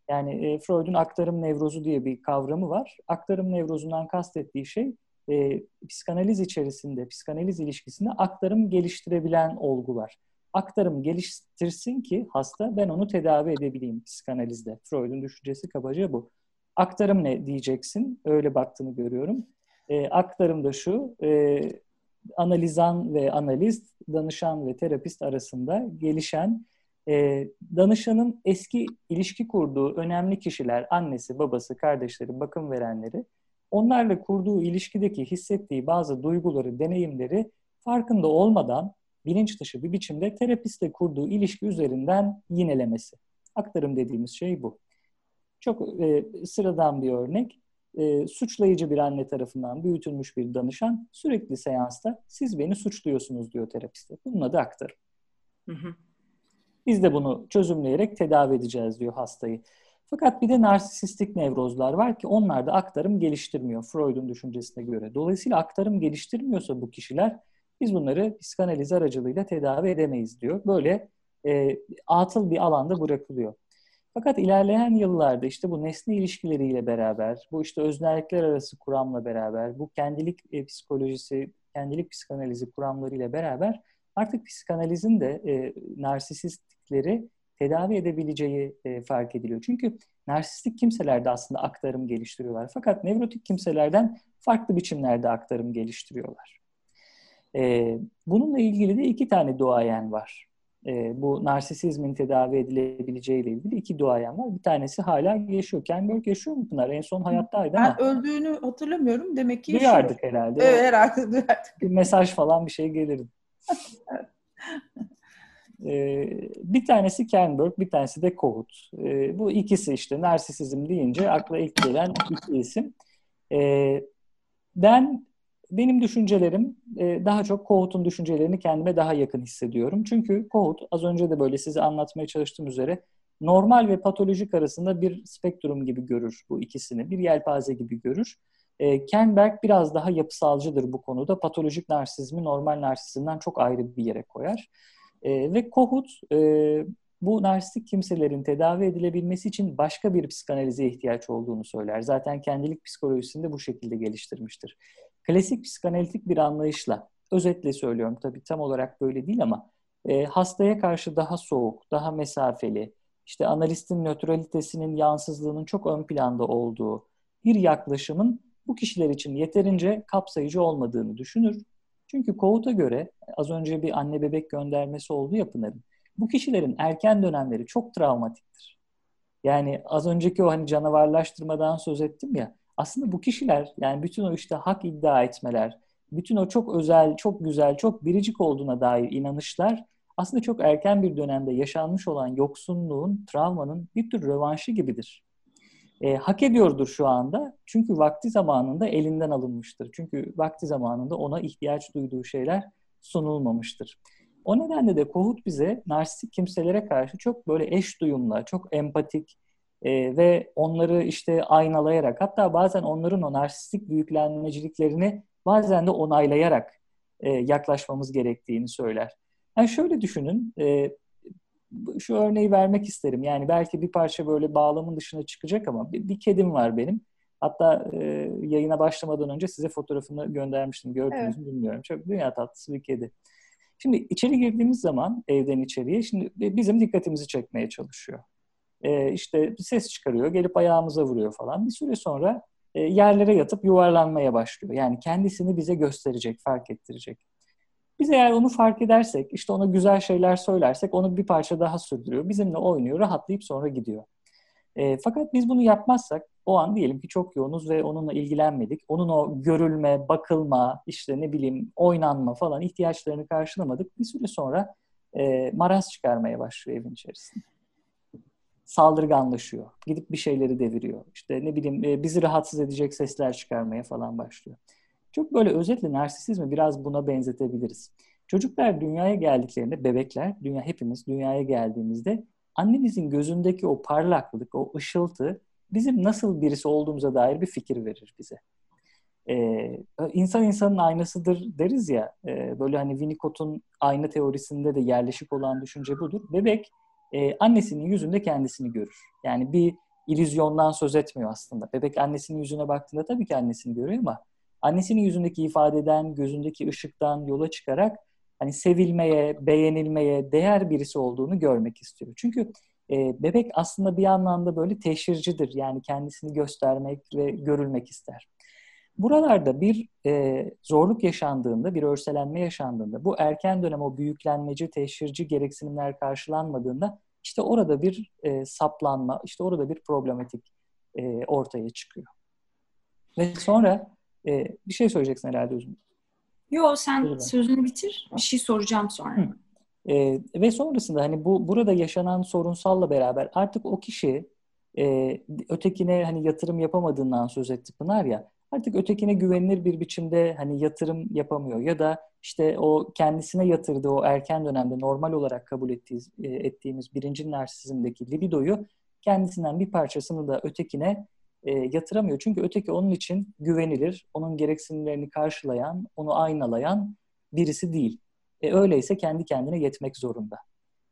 Yani e, Freud'un aktarım nevrozu diye bir kavramı var. Aktarım nevrozundan kastettiği şey e, psikanaliz içerisinde, psikanaliz ilişkisinde aktarım geliştirebilen olgular. Aktarım geliştirsin ki hasta ben onu tedavi edebileyim psikanalizde. Freud'un düşüncesi kabaca bu. Aktarım ne diyeceksin? Öyle baktığını görüyorum. E, aktarım da şu, e, analizan ve analist, danışan ve terapist arasında gelişen e, danışanın eski ilişki kurduğu önemli kişiler, annesi, babası, kardeşleri, bakım verenleri, onlarla kurduğu ilişkideki hissettiği bazı duyguları, deneyimleri farkında olmadan bilinç dışı bir biçimde terapistle kurduğu ilişki üzerinden yinelemesi. Aktarım dediğimiz şey bu. Çok e, sıradan bir örnek e, suçlayıcı bir anne tarafından büyütülmüş bir danışan sürekli seansta siz beni suçluyorsunuz diyor terapiste. Bunun adı aktarım. Hı hı. Biz de bunu çözümleyerek tedavi edeceğiz diyor hastayı. Fakat bir de narsisistik nevrozlar var ki onlar da aktarım geliştirmiyor Freud'un düşüncesine göre. Dolayısıyla aktarım geliştirmiyorsa bu kişiler biz bunları psikanaliz aracılığıyla tedavi edemeyiz diyor. Böyle e, atıl bir alanda bırakılıyor. Fakat ilerleyen yıllarda işte bu nesne ilişkileriyle beraber, bu işte öznellikler arası kuramla beraber, bu kendilik e, psikolojisi, kendilik psikanalizi kuramlarıyla beraber artık psikanalizin de e, narsisistlikleri tedavi edebileceği e, fark ediliyor. Çünkü narsistik kimselerde aslında aktarım geliştiriyorlar. Fakat nevrotik kimselerden farklı biçimlerde aktarım geliştiriyorlar. E, bununla ilgili de iki tane duayen var e, bu narsisizmin tedavi edilebileceği ile ilgili iki duayen var. Bir tanesi hala yaşıyor. Ken Burke yaşıyor mu Pınar? En son hayattaydı ama. Ben öldüğünü hatırlamıyorum. Demek ki Duyardık yaşıyor. herhalde. Evet herhalde duyardık. Bir mesaj falan bir şey gelirdi. ee, bir tanesi Ken Burke, bir tanesi de Kohut. Ee, bu ikisi işte narsisizm deyince akla ilk gelen iki isim. Ee, ben benim düşüncelerim e, daha çok Kohut'un düşüncelerini kendime daha yakın hissediyorum. Çünkü Kohut az önce de böyle size anlatmaya çalıştığım üzere normal ve patolojik arasında bir spektrum gibi görür bu ikisini. Bir yelpaze gibi görür. E, Ken Berg biraz daha yapısalcıdır bu konuda. Patolojik narsizmi normal narsizmden çok ayrı bir yere koyar. E, ve Kohut e, bu narsistik kimselerin tedavi edilebilmesi için başka bir psikanalize ihtiyaç olduğunu söyler. Zaten kendilik psikolojisinde bu şekilde geliştirmiştir klasik psikanalitik bir anlayışla, özetle söylüyorum tabii tam olarak böyle değil ama e, hastaya karşı daha soğuk, daha mesafeli, işte analistin nötralitesinin yansızlığının çok ön planda olduğu bir yaklaşımın bu kişiler için yeterince kapsayıcı olmadığını düşünür. Çünkü Kovut'a göre az önce bir anne bebek göndermesi oldu ya. Bu kişilerin erken dönemleri çok travmatiktir. Yani az önceki o hani canavarlaştırmadan söz ettim ya aslında bu kişiler yani bütün o işte hak iddia etmeler, bütün o çok özel, çok güzel, çok biricik olduğuna dair inanışlar aslında çok erken bir dönemde yaşanmış olan yoksunluğun, travmanın bir tür rövanşı gibidir. E, hak ediyordur şu anda çünkü vakti zamanında elinden alınmıştır. Çünkü vakti zamanında ona ihtiyaç duyduğu şeyler sunulmamıştır. O nedenle de Kohut bize narsistik kimselere karşı çok böyle eş duyumla, çok empatik, e, ve onları işte aynalayarak hatta bazen onların o narsistik büyüklenmeciliklerini bazen de onaylayarak e, yaklaşmamız gerektiğini söyler. Yani şöyle düşünün, e, şu örneği vermek isterim. Yani belki bir parça böyle bağlamın dışına çıkacak ama bir, bir kedim var benim. Hatta e, yayına başlamadan önce size fotoğrafını göndermiştim. Gördünüz evet. mü bilmiyorum. Çok dünya tatlısı bir kedi. Şimdi içeri girdiğimiz zaman evden içeriye şimdi bizim dikkatimizi çekmeye çalışıyor. e, işte ses çıkarıyor, gelip ayağımıza vuruyor falan. Bir süre sonra e, yerlere yatıp yuvarlanmaya başlıyor. Yani kendisini bize gösterecek, fark ettirecek. Biz eğer onu fark edersek, işte ona güzel şeyler söylersek onu bir parça daha sürdürüyor. Bizimle oynuyor, rahatlayıp sonra gidiyor. E, fakat biz bunu yapmazsak o an diyelim ki çok yoğunuz ve onunla ilgilenmedik. Onun o görülme, bakılma, işte ne bileyim oynanma falan ihtiyaçlarını karşılamadık. Bir süre sonra e, maraz çıkarmaya başlıyor evin içerisinde. Saldırganlaşıyor. Gidip bir şeyleri deviriyor. İşte ne bileyim e, bizi rahatsız edecek sesler çıkarmaya falan başlıyor. Çok böyle özetle narsisizmi biraz buna benzetebiliriz. Çocuklar dünyaya geldiklerinde, bebekler, dünya hepimiz dünyaya geldiğimizde annemizin gözündeki o parlaklık, o ışıltı bizim nasıl birisi olduğumuza dair bir fikir verir bize. Ee, insan insanın aynasıdır deriz ya, e, böyle hani Winnicott'un ayna teorisinde de yerleşik olan düşünce budur. Bebek e, annesinin yüzünde kendisini görür. Yani bir illüzyondan söz etmiyor aslında. Bebek annesinin yüzüne baktığında tabii ki annesini görüyor ama annesinin yüzündeki ifadeden, gözündeki ışıktan yola çıkarak hani sevilmeye, beğenilmeye değer birisi olduğunu görmek istiyor. Çünkü e, bebek aslında bir anlamda böyle teşhircidir. Yani kendisini göstermek ve görülmek ister. Buralarda bir e, zorluk yaşandığında, bir örselenme yaşandığında, bu erken dönem o büyüklenmeci, teşhirci gereksinimler karşılanmadığında işte orada bir e, saplanma, işte orada bir problematik e, ortaya çıkıyor. Ve sonra e, bir şey söyleyeceksin herhalde Üzüm. Yo sen Söyle sözünü bitir. Bir şey soracağım sonra. Hı. E, ve sonrasında hani bu burada yaşanan sorunsalla beraber artık o kişi e, ötekine hani yatırım yapamadığından söz etti Pınar ya artık ötekine güvenilir bir biçimde hani yatırım yapamıyor ya da işte o kendisine yatırdığı o erken dönemde normal olarak kabul ettiğimiz, e, ettiğimiz birinci narsizmdeki libidoyu kendisinden bir parçasını da ötekine e, yatıramıyor. Çünkü öteki onun için güvenilir, onun gereksinimlerini karşılayan, onu aynalayan birisi değil. E, öyleyse kendi kendine yetmek zorunda.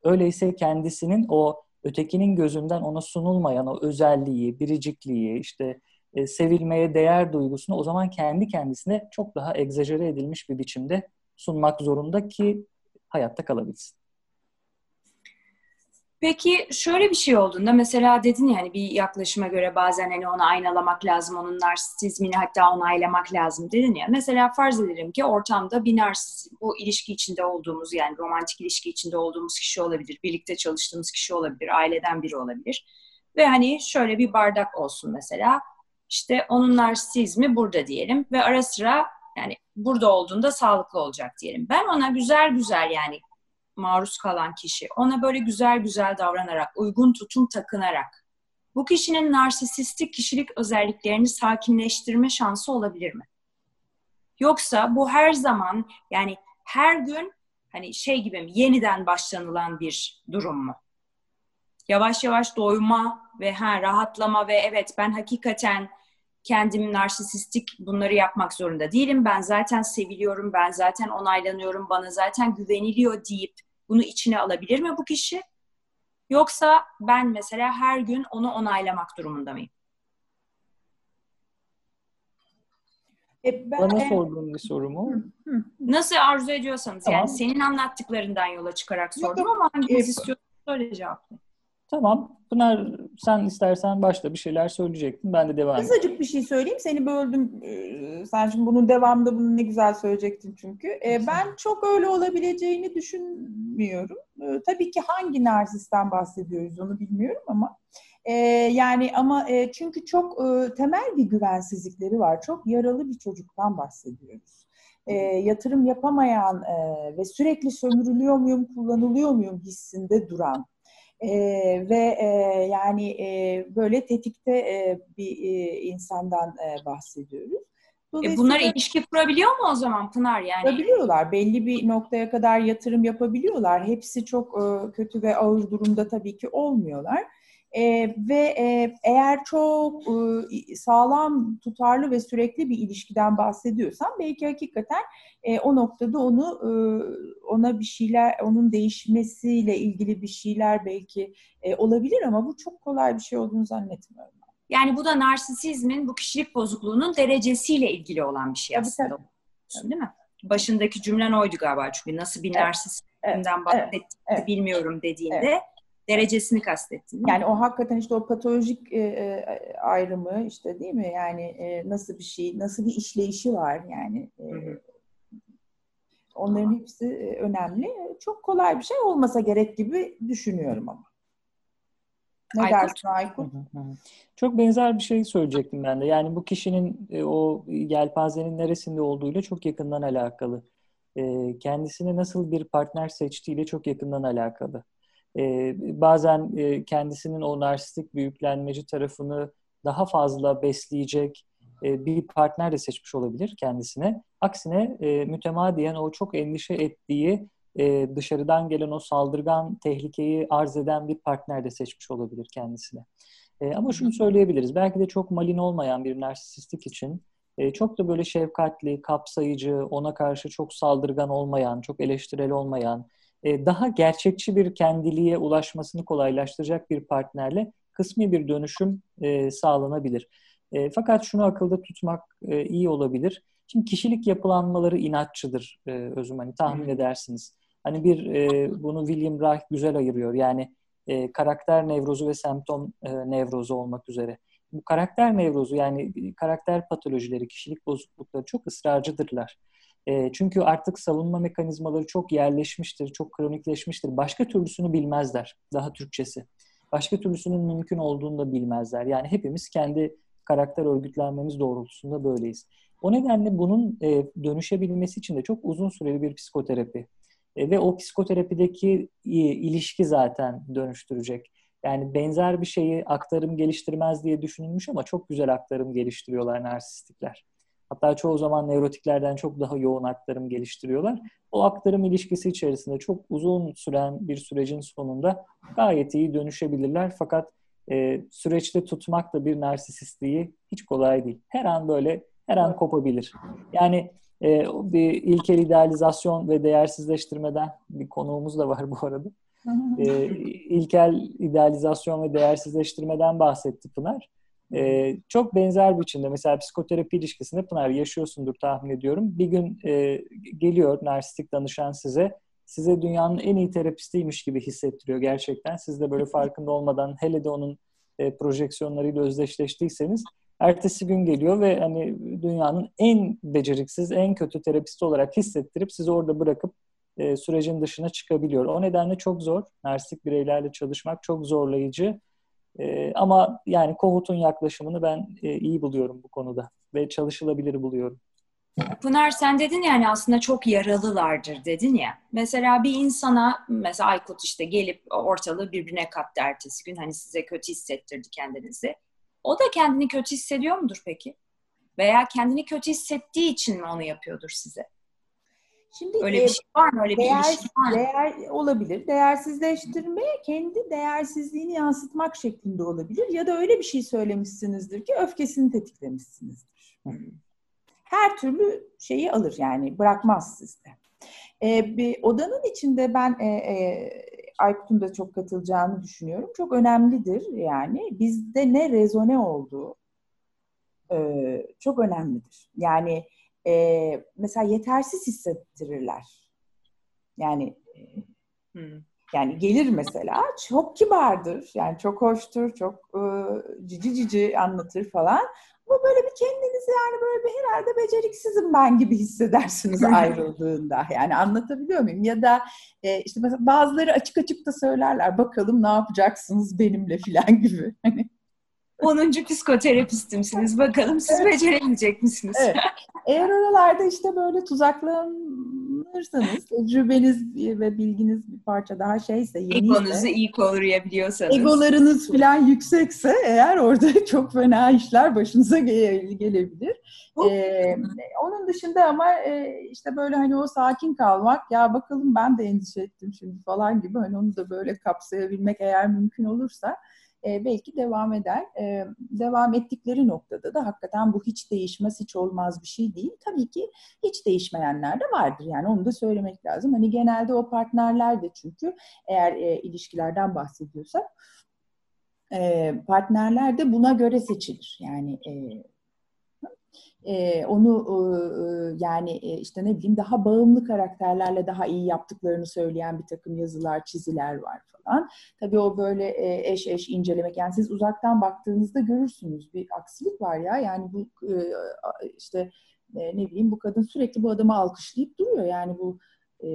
Öyleyse kendisinin o ötekinin gözünden ona sunulmayan o özelliği, biricikliği, işte e, sevilmeye değer duygusunu o zaman kendi kendisine çok daha egzajere edilmiş bir biçimde sunmak zorunda ki hayatta kalabilsin. Peki şöyle bir şey olduğunda mesela dedin ya hani bir yaklaşıma göre bazen hani onu aynalamak lazım, onun narsistizmini hatta onaylamak lazım dedin ya. Mesela farz edelim ki ortamda bir narsist, bu ilişki içinde olduğumuz yani romantik ilişki içinde olduğumuz kişi olabilir, birlikte çalıştığımız kişi olabilir, aileden biri olabilir. Ve hani şöyle bir bardak olsun mesela. İşte onun narsizmi burada diyelim ve ara sıra yani burada olduğunda sağlıklı olacak diyelim. Ben ona güzel güzel yani maruz kalan kişi ona böyle güzel güzel davranarak, uygun tutum takınarak bu kişinin narsisistik kişilik özelliklerini sakinleştirme şansı olabilir mi? Yoksa bu her zaman yani her gün hani şey gibi mi yeniden başlanılan bir durum mu? Yavaş yavaş doyma ve ha rahatlama ve evet ben hakikaten kendim narsisistik bunları yapmak zorunda değilim. Ben zaten seviliyorum, ben zaten onaylanıyorum, bana zaten güveniliyor deyip bunu içine alabilir mi bu kişi? Yoksa ben mesela her gün onu onaylamak durumunda mıyım? E, ben, Bana sorduğun bir soru mu? Nasıl arzu ediyorsanız tamam. yani senin anlattıklarından yola çıkarak sordum ama hanginiz e, istiyorsanız söyle cevaplayın. Tamam. Pınar sen istersen başta bir şeyler söyleyecektin. Ben de devam edeyim. Kısacık bir şey söyleyeyim. Seni böldüm. Ee, sen şimdi bunun devamında bunu ne güzel söyleyecektin çünkü. Ee, ben çok öyle olabileceğini düşünmüyorum. Ee, tabii ki hangi narsisten bahsediyoruz onu bilmiyorum ama yani ama e, çünkü çok e, temel bir güvensizlikleri var. Çok yaralı bir çocuktan bahsediyoruz. E, yatırım yapamayan e, ve sürekli sömürülüyor muyum, kullanılıyor muyum hissinde duran e, ve e, yani e, böyle tetikte e, bir e, insandan e, bahsediyoruz. E bunlar ilişki kurabiliyor mu o zaman Pınar yani? Kurabiliyorlar. Belli bir noktaya kadar yatırım yapabiliyorlar. Hepsi çok e, kötü ve ağır durumda tabii ki olmuyorlar. E, ve e, eğer çok e, sağlam, tutarlı ve sürekli bir ilişkiden bahsediyorsan belki hakikaten e, o noktada onu e, ona bir şeyler, onun değişmesiyle ilgili bir şeyler belki e, olabilir ama bu çok kolay bir şey olduğunu zannetmiyorum. Yani bu da narsisizmin, bu kişilik bozukluğunun derecesiyle ilgili olan bir şey tabii, aslında. Tabii. Değil mi? Başındaki cümlen oydu galiba çünkü nasıl bir evet. narsizmden evet. bahsettiğini evet. bilmiyorum dediğinde. Evet Derecesini kastettin. Yani o hakikaten işte o patolojik e, e, ayrımı işte değil mi? Yani e, nasıl bir şey, nasıl bir işleyişi var yani. E, hı hı. Onların hepsi e, önemli. Çok kolay bir şey olmasa gerek gibi düşünüyorum ama. Ne Aykut. dersin Aykut? Çok benzer bir şey söyleyecektim ben de. Yani bu kişinin o yelpazenin neresinde olduğuyla çok yakından alakalı. Kendisine nasıl bir partner seçtiğiyle çok yakından alakalı. E, bazen kendisinin o narsistik büyüklenmeci tarafını daha fazla besleyecek bir partner de seçmiş olabilir kendisine. Aksine mütemadiyen o çok endişe ettiği e, dışarıdan gelen o saldırgan tehlikeyi arz eden bir partner de seçmiş olabilir kendisine. E, ama şunu söyleyebiliriz. Belki de çok malin olmayan bir narsistik için e, çok da böyle şefkatli, kapsayıcı, ona karşı çok saldırgan olmayan, çok eleştirel olmayan, e, daha gerçekçi bir kendiliğe ulaşmasını kolaylaştıracak bir partnerle kısmi bir dönüşüm e, sağlanabilir. E, fakat şunu akılda tutmak e, iyi olabilir. Şimdi kişilik yapılanmaları inatçıdır e, özüm hani tahmin edersiniz. Hani bir e, bunu William Reich güzel ayırıyor. Yani e, karakter nevrozu ve semptom e, nevrozu olmak üzere. Bu karakter nevrozu yani karakter patolojileri, kişilik bozuklukları çok ısrarcıdırlar. Çünkü artık savunma mekanizmaları çok yerleşmiştir, çok kronikleşmiştir. Başka türlüsünü bilmezler, daha Türkçesi. Başka türlüsünün mümkün olduğunu da bilmezler. Yani hepimiz kendi karakter örgütlenmemiz doğrultusunda böyleyiz. O nedenle bunun dönüşebilmesi için de çok uzun süreli bir psikoterapi ve o psikoterapideki ilişki zaten dönüştürecek. Yani benzer bir şeyi aktarım geliştirmez diye düşünülmüş ama çok güzel aktarım geliştiriyorlar narsistikler. Hatta çoğu zaman nevrotiklerden çok daha yoğun aktarım geliştiriyorlar. O aktarım ilişkisi içerisinde çok uzun süren bir sürecin sonunda gayet iyi dönüşebilirler. Fakat e, süreçte tutmak da bir narsisistliği hiç kolay değil. Her an böyle her an kopabilir. Yani e, bir ilkel idealizasyon ve değersizleştirmeden bir konuğumuz da var bu arada. e, ilkel idealizasyon ve değersizleştirmeden bahsetti Pınar. E, çok benzer biçimde mesela psikoterapi ilişkisinde Pınar yaşıyorsundur tahmin ediyorum. Bir gün e, geliyor narsistik danışan size size dünyanın en iyi terapistiymiş gibi hissettiriyor gerçekten. Siz de böyle farkında olmadan hele de onun e, projeksiyonlarıyla özdeşleştiyseniz ertesi gün geliyor ve hani dünyanın en beceriksiz, en kötü terapisti olarak hissettirip sizi orada bırakıp e, sürecin dışına çıkabiliyor. O nedenle çok zor. Narsistik bireylerle çalışmak çok zorlayıcı. E, ama yani Kohut'un yaklaşımını ben e, iyi buluyorum bu konuda ve çalışılabilir buluyorum. Pınar sen dedin yani aslında çok yaralılardır dedin ya. Mesela bir insana mesela Aykut işte gelip ortalığı birbirine kattı ertesi gün hani size kötü hissettirdi kendinizi. O da kendini kötü hissediyor mudur peki? Veya kendini kötü hissettiği için mi onu yapıyordur size? Şimdi öyle e, bir şey var mı? Öyle değer, bir ilişki var mı? Değer olabilir. Değersizleştirme kendi değersizliğini yansıtmak şeklinde olabilir. Ya da öyle bir şey söylemişsinizdir ki öfkesini tetiklemişsinizdir. Her türlü şeyi alır yani bırakmaz sizde. Ee, bir odanın içinde ben e, e, Aykut'un da çok katılacağını düşünüyorum. Çok önemlidir yani. Bizde ne rezone olduğu e, çok önemlidir. Yani e, mesela yetersiz hissettirirler. Yani hmm. yani gelir mesela çok kibardır. Yani çok hoştur, çok e, cici cici anlatır falan. Ama böyle bir kendinizi yani böyle bir herhalde beceriksizim ben gibi hissedersiniz ayrıldığında. Yani anlatabiliyor muyum? Ya da e, işte mesela bazıları açık açık da söylerler bakalım ne yapacaksınız benimle filan gibi. Hani 10. psikoterapistimsiniz. Bakalım siz evet. becerebilecek misiniz? Evet. Eğer oralarda işte böyle tuzaklanırsanız, tecrübeniz ve bilginiz bir parça daha şeyse, yeniyse, egonuzu iyi koruyabiliyorsanız, egolarınız falan yüksekse eğer orada çok fena işler başınıza gelebilir. Ee, onun dışında ama işte böyle hani o sakin kalmak, ya bakalım ben de endişe ettim şimdi falan gibi hani onu da böyle kapsayabilmek eğer mümkün olursa e, belki devam eder. E, devam ettikleri noktada da hakikaten bu hiç değişmez, hiç olmaz bir şey değil. Tabii ki hiç değişmeyenler de vardır. Yani onu da söylemek lazım. Hani genelde o partnerler de çünkü eğer e, ilişkilerden bahsediyorsak e, partnerler de buna göre seçilir. Yani e, e, onu e, yani e, işte ne bileyim daha bağımlı karakterlerle daha iyi yaptıklarını söyleyen bir takım yazılar, çiziler var falan. Tabii o böyle e, eş eş incelemek. Yani siz uzaktan baktığınızda görürsünüz bir aksilik var ya. Yani bu e, işte e, ne bileyim bu kadın sürekli bu adamı alkışlayıp duruyor. Yani bu e,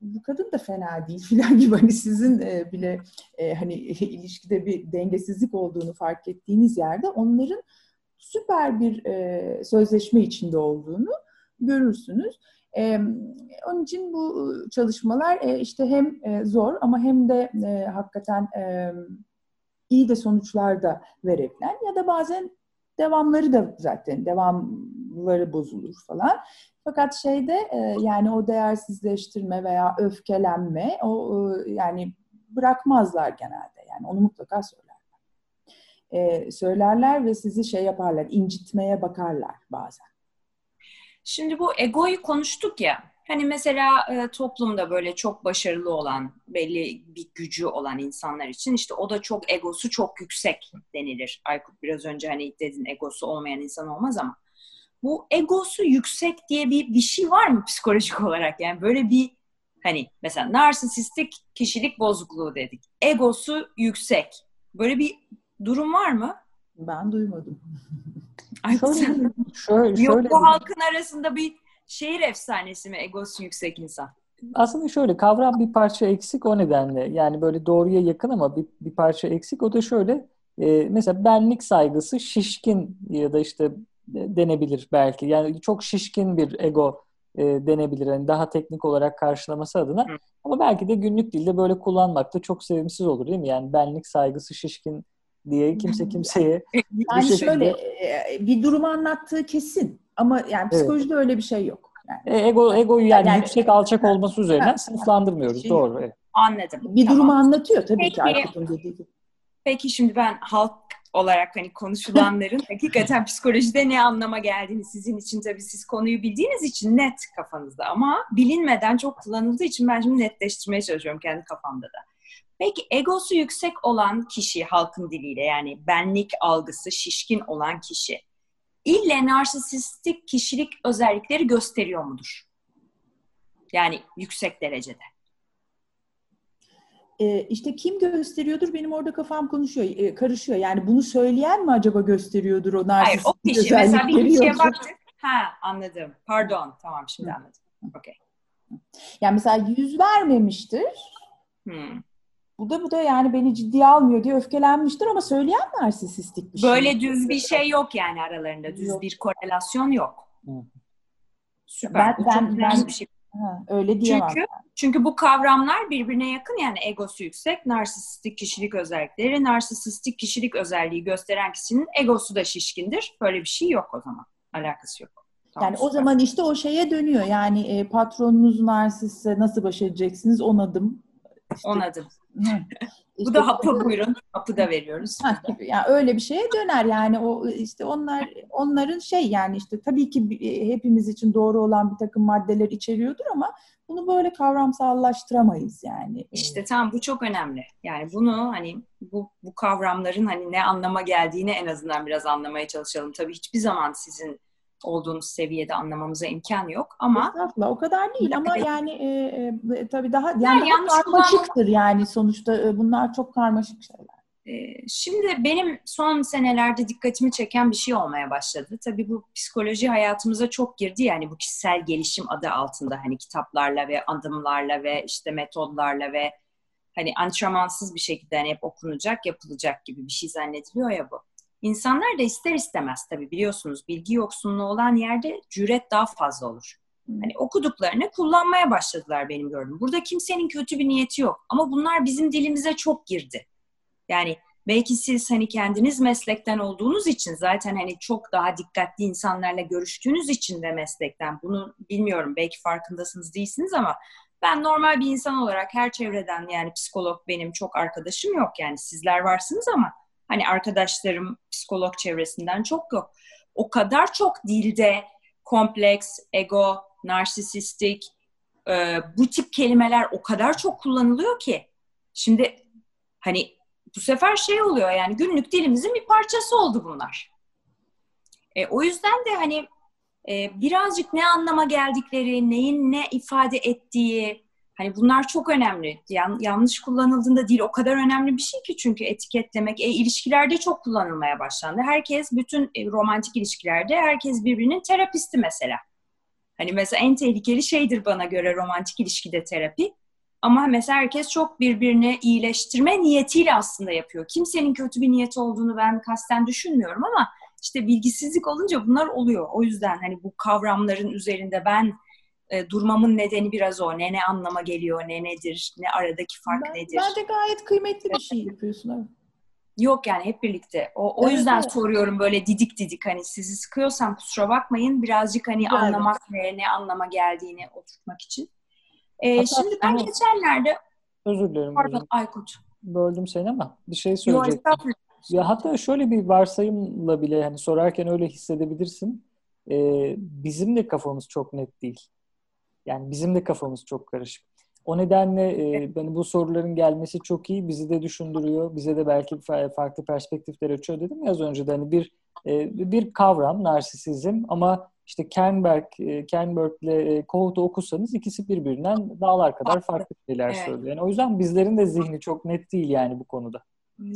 bu kadın da fena değil filan gibi hani sizin e, bile e, hani ilişkide bir dengesizlik olduğunu fark ettiğiniz yerde onların süper bir e, sözleşme içinde olduğunu görürsünüz. E, onun için bu çalışmalar e, işte hem e, zor ama hem de e, hakikaten e, iyi de sonuçlar da verebilen ya da bazen devamları da zaten devamları bozulur falan. Fakat şeyde e, yani o değersizleştirme veya öfkelenme o e, yani bırakmazlar genelde yani onu mutlaka söyler e, söylerler ve sizi şey yaparlar, incitmeye bakarlar bazen. Şimdi bu egoyu konuştuk ya. Hani mesela e, toplumda böyle çok başarılı olan, belli bir gücü olan insanlar için işte o da çok egosu çok yüksek denilir. Aykut biraz önce hani dedin egosu olmayan insan olmaz ama bu egosu yüksek diye bir bir şey var mı psikolojik olarak? Yani böyle bir hani mesela narsisistik kişilik bozukluğu dedik. Egosu yüksek. Böyle bir durum var mı? Ben duymadım. Ay, şöyle, şöyle, Yok bu halkın arasında bir şehir efsanesi mi egosu yüksek insan? Aslında şöyle kavram bir parça eksik o nedenle. Yani böyle doğruya yakın ama bir, bir parça eksik. O da şöyle e, mesela benlik saygısı şişkin ya da işte denebilir belki. Yani çok şişkin bir ego e, denebilir. Yani daha teknik olarak karşılaması adına. Hı. Ama belki de günlük dilde böyle kullanmak da çok sevimsiz olur değil mi? Yani benlik saygısı şişkin diye kimse kimseye yani şekilde... şöyle e, bir durumu anlattığı kesin ama yani psikolojide evet. öyle bir şey yok. Yani. E, ego egoyu yani, yani yüksek alçak olması üzerinden sınıflandırmıyoruz. Şey, Doğru. Evet. Anladım. Bir tamam. durumu anlatıyor tabii peki, ki Aykut'un dediği gibi. Peki şimdi ben halk olarak hani konuşulanların hakikaten psikolojide ne anlama geldiğini sizin için tabii siz konuyu bildiğiniz için net kafanızda ama bilinmeden çok kullanıldığı için ben şimdi netleştirmeye çalışıyorum kendi kafamda da. Peki egosu yüksek olan kişi halkın diliyle yani benlik algısı şişkin olan kişi ille narsisistik kişilik özellikleri gösteriyor mudur? Yani yüksek derecede. Ee, işte kim gösteriyordur benim orada kafam konuşuyor, e, karışıyor. Yani bunu söyleyen mi acaba gösteriyordur o narsistik Hayır, o kişi mesela bir kişiye baktık. Ha anladım. Pardon. Tamam şimdi anladım. Okey. Yani mesela yüz vermemiştir. Hmm. Bu da bu da yani beni ciddiye almıyor diye öfkelenmiştir ama söyleyen narsisistik bir şey. Böyle düz bir şey yok yani aralarında. Düz yok. bir korelasyon yok. Süper. Ben, ben, ben bir şey. Ha, öyle diyemem. Çünkü, çünkü bu kavramlar birbirine yakın yani egosu yüksek, narsistik kişilik özellikleri, narsistik kişilik özelliği gösteren kişinin egosu da şişkindir. Böyle bir şey yok o zaman. Alakası yok. Tamam, yani süper. o zaman işte o şeye dönüyor. Yani e, patronunuz narsistse nasıl baş edeceksiniz? On adım. İşte, on adım. Bu da hapı buyurun. Hapı da veriyoruz. gibi. Yani öyle bir şeye döner yani o işte onlar onların şey yani işte tabii ki hepimiz için doğru olan bir takım maddeler içeriyordur ama bunu böyle kavramsallaştıramayız yani. İşte tam bu çok önemli. Yani bunu hani bu bu kavramların hani ne anlama geldiğini en azından biraz anlamaya çalışalım. Tabii hiçbir zaman sizin olduğunuz seviyede anlamamıza imkan yok ama Estağfurullah, o kadar değil ama yani e, e, tabii daha yani, yani daha karmaşıktır yani sonuçta e, bunlar çok karmaşık şeyler. E, şimdi benim son senelerde dikkatimi çeken bir şey olmaya başladı. Tabii bu psikoloji hayatımıza çok girdi yani bu kişisel gelişim adı altında hani kitaplarla ve adımlarla ve işte metodlarla ve hani antrenmansız bir şekilde hani hep okunacak, yapılacak gibi bir şey zannediliyor ya bu. İnsanlar da ister istemez tabii biliyorsunuz bilgi yoksunluğu olan yerde cüret daha fazla olur. Hani okuduklarını kullanmaya başladılar benim gördüğüm. Burada kimsenin kötü bir niyeti yok. Ama bunlar bizim dilimize çok girdi. Yani belki siz hani kendiniz meslekten olduğunuz için zaten hani çok daha dikkatli insanlarla görüştüğünüz için de meslekten bunu bilmiyorum belki farkındasınız değilsiniz ama ben normal bir insan olarak her çevreden yani psikolog benim çok arkadaşım yok yani sizler varsınız ama Hani arkadaşlarım psikolog çevresinden çok yok. O kadar çok dilde kompleks, ego, narsisistik e, bu tip kelimeler o kadar çok kullanılıyor ki. Şimdi hani bu sefer şey oluyor yani günlük dilimizin bir parçası oldu bunlar. E, o yüzden de hani e, birazcık ne anlama geldikleri, neyin ne ifade ettiği, hani bunlar çok önemli. Yan, yanlış kullanıldığında değil o kadar önemli bir şey ki çünkü etiketlemek. E, ilişkilerde çok kullanılmaya başlandı. Herkes bütün e, romantik ilişkilerde herkes birbirinin terapisti mesela. Hani mesela en tehlikeli şeydir bana göre romantik ilişkide terapi. Ama mesela herkes çok birbirini iyileştirme niyetiyle aslında yapıyor. Kimsenin kötü bir niyeti olduğunu ben kasten düşünmüyorum ama işte bilgisizlik olunca bunlar oluyor. O yüzden hani bu kavramların üzerinde ben e, durmamın nedeni biraz o. Ne ne anlama geliyor, ne nedir, ne aradaki fark ben, nedir. Bence gayet kıymetli bir şey yapıyorsun. Evet. Yok yani hep birlikte. O, o evet, yüzden evet. soruyorum böyle didik didik hani sizi sıkıyorsam kusura bakmayın birazcık hani evet. anlamak ne, ne anlama geldiğini oturtmak için. Ee, Hatta, şimdi ben ama, geçenlerde özür dilerim. Pardon özür. Aykut. Böldüm seni ama bir şey söyleyecektim. Yok, ya hatta şöyle bir varsayımla bile hani sorarken öyle hissedebilirsin. Ee, bizim de kafamız çok net değil. Yani bizim de kafamız çok karışık. O nedenle e, yani bu soruların gelmesi çok iyi. Bizi de düşündürüyor. Bize de belki farklı perspektifler açıyor dedim ya az önce de hani bir e, bir kavram narsisizm ama işte Kernberg, e, Kernberg ile e, Kohut'u okusanız ikisi birbirinden dağlar kadar farklı şeyler evet. söylüyor. Yani o yüzden bizlerin de zihni çok net değil yani bu konuda.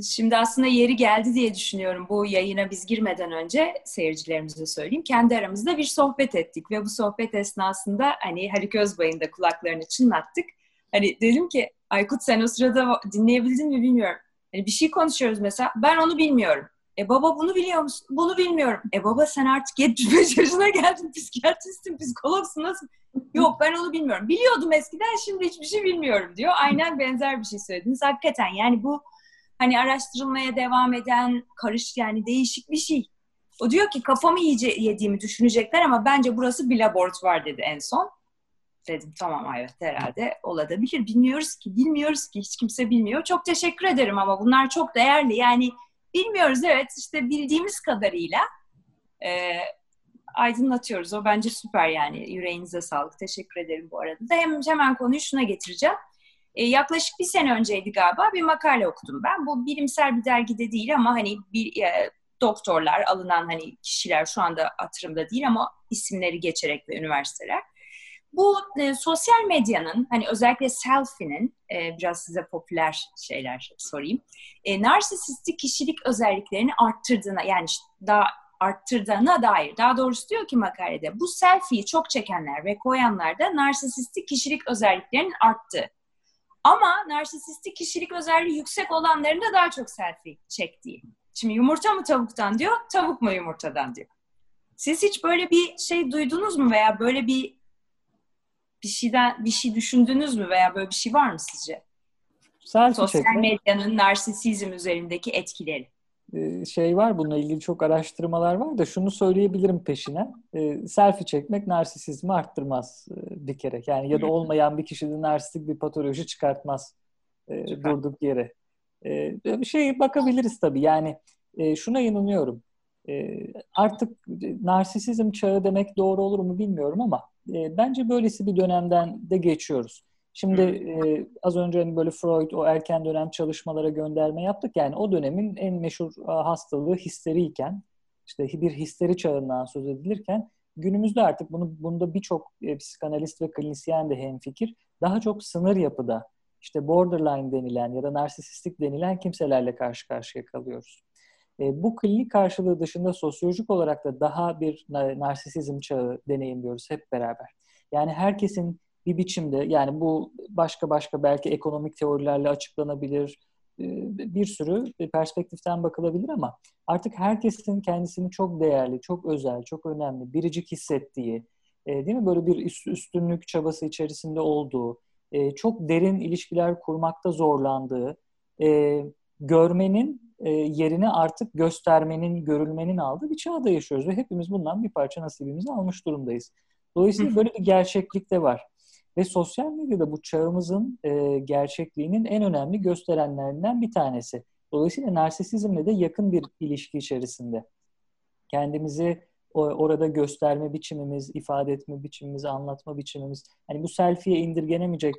Şimdi aslında yeri geldi diye düşünüyorum. Bu yayına biz girmeden önce seyircilerimize söyleyeyim. Kendi aramızda bir sohbet ettik ve bu sohbet esnasında hani Haluk Özbay'ın da kulaklarını çınlattık. Hani dedim ki Aykut sen o sırada dinleyebildin mi bilmiyorum. Hani bir şey konuşuyoruz mesela. Ben onu bilmiyorum. E baba bunu biliyor musun? Bunu bilmiyorum. E baba sen artık 75 yaşına geldin. Psikiyatristin, psikologsun nasıl? Yok ben onu bilmiyorum. Biliyordum eskiden şimdi hiçbir şey bilmiyorum diyor. Aynen benzer bir şey söylediniz. Hakikaten yani bu hani araştırılmaya devam eden karış yani değişik bir şey. O diyor ki kafamı iyice yediğimi düşünecekler ama bence burası bir laboratuvar dedi en son. Dedim tamam evet herhalde olabilir. Bilmiyoruz ki, bilmiyoruz ki hiç kimse bilmiyor. Çok teşekkür ederim ama bunlar çok değerli. Yani bilmiyoruz evet işte bildiğimiz kadarıyla e, aydınlatıyoruz. O bence süper yani. Yüreğinize sağlık. Teşekkür ederim bu arada da. Hem, hemen konuyu şuna getireceğim. E, yaklaşık bir sene önceydi galiba bir makale okudum ben. Bu bilimsel bir dergide değil ama hani bir e, doktorlar, alınan hani kişiler şu anda hatırımda değil ama isimleri geçerek ve üniversiteler. Bu e, sosyal medyanın hani özellikle selfie'nin e, biraz size popüler şeyler sorayım. E, narsisistik kişilik özelliklerini arttırdığına yani işte daha arttırdığına dair. Daha doğrusu diyor ki makalede bu selfie'yi çok çekenler ve koyanlarda narsisistik kişilik özelliklerinin arttı. Ama narsisistik kişilik özelliği yüksek olanların da daha çok selfie çektiği. Şimdi yumurta mı tavuktan diyor, tavuk mu yumurtadan diyor. Siz hiç böyle bir şey duydunuz mu veya böyle bir bir şeyden bir şey düşündünüz mü veya böyle bir şey var mı sizce? Selfie Sosyal çekme. medyanın narsisizm üzerindeki etkileri. Ee, şey var bununla ilgili çok araştırmalar var da şunu söyleyebilirim peşine. E, selfie çekmek narsisizmi arttırmaz e, bir kere. Yani ya da olmayan bir kişide narsistik bir patoloji çıkartmaz e, durduk yere. E, bir şey bakabiliriz tabii. Yani e, şuna inanıyorum. E, artık narsisizm çağı demek doğru olur mu bilmiyorum ama e, bence böylesi bir dönemden de geçiyoruz. Şimdi e, az önce hani böyle Freud o erken dönem çalışmalara gönderme yaptık. Yani o dönemin en meşhur hastalığı histeriyken, işte bir histeri çağından söz edilirken günümüzde artık bunu bunda birçok e, psikanalist ve klinisyen de hemfikir. Daha çok sınır yapıda işte borderline denilen ya da narsisistik denilen kimselerle karşı karşıya kalıyoruz. E, bu klinik karşılığı dışında sosyolojik olarak da daha bir narsisizm çağı deneyimliyoruz hep beraber. Yani herkesin bir biçimde yani bu başka başka belki ekonomik teorilerle açıklanabilir e, bir sürü perspektiften bakılabilir ama artık herkesin kendisini çok değerli, çok özel, çok önemli, biricik hissettiği, e, değil mi? Böyle bir üstünlük çabası içerisinde olduğu, e, çok derin ilişkiler kurmakta zorlandığı, görmenin yerini artık göstermenin, görülmenin aldığı bir çağda yaşıyoruz ve hepimiz bundan bir parça nasibimizi almış durumdayız. Dolayısıyla böyle bir gerçeklik de var. Ve sosyal medyada bu çağımızın e, gerçekliğinin en önemli gösterenlerinden bir tanesi. Dolayısıyla narsisizmle de yakın bir ilişki içerisinde. Kendimizi orada gösterme biçimimiz, ifade etme biçimimiz, anlatma biçimimiz. Hani bu selfie'ye indirgenemeyecek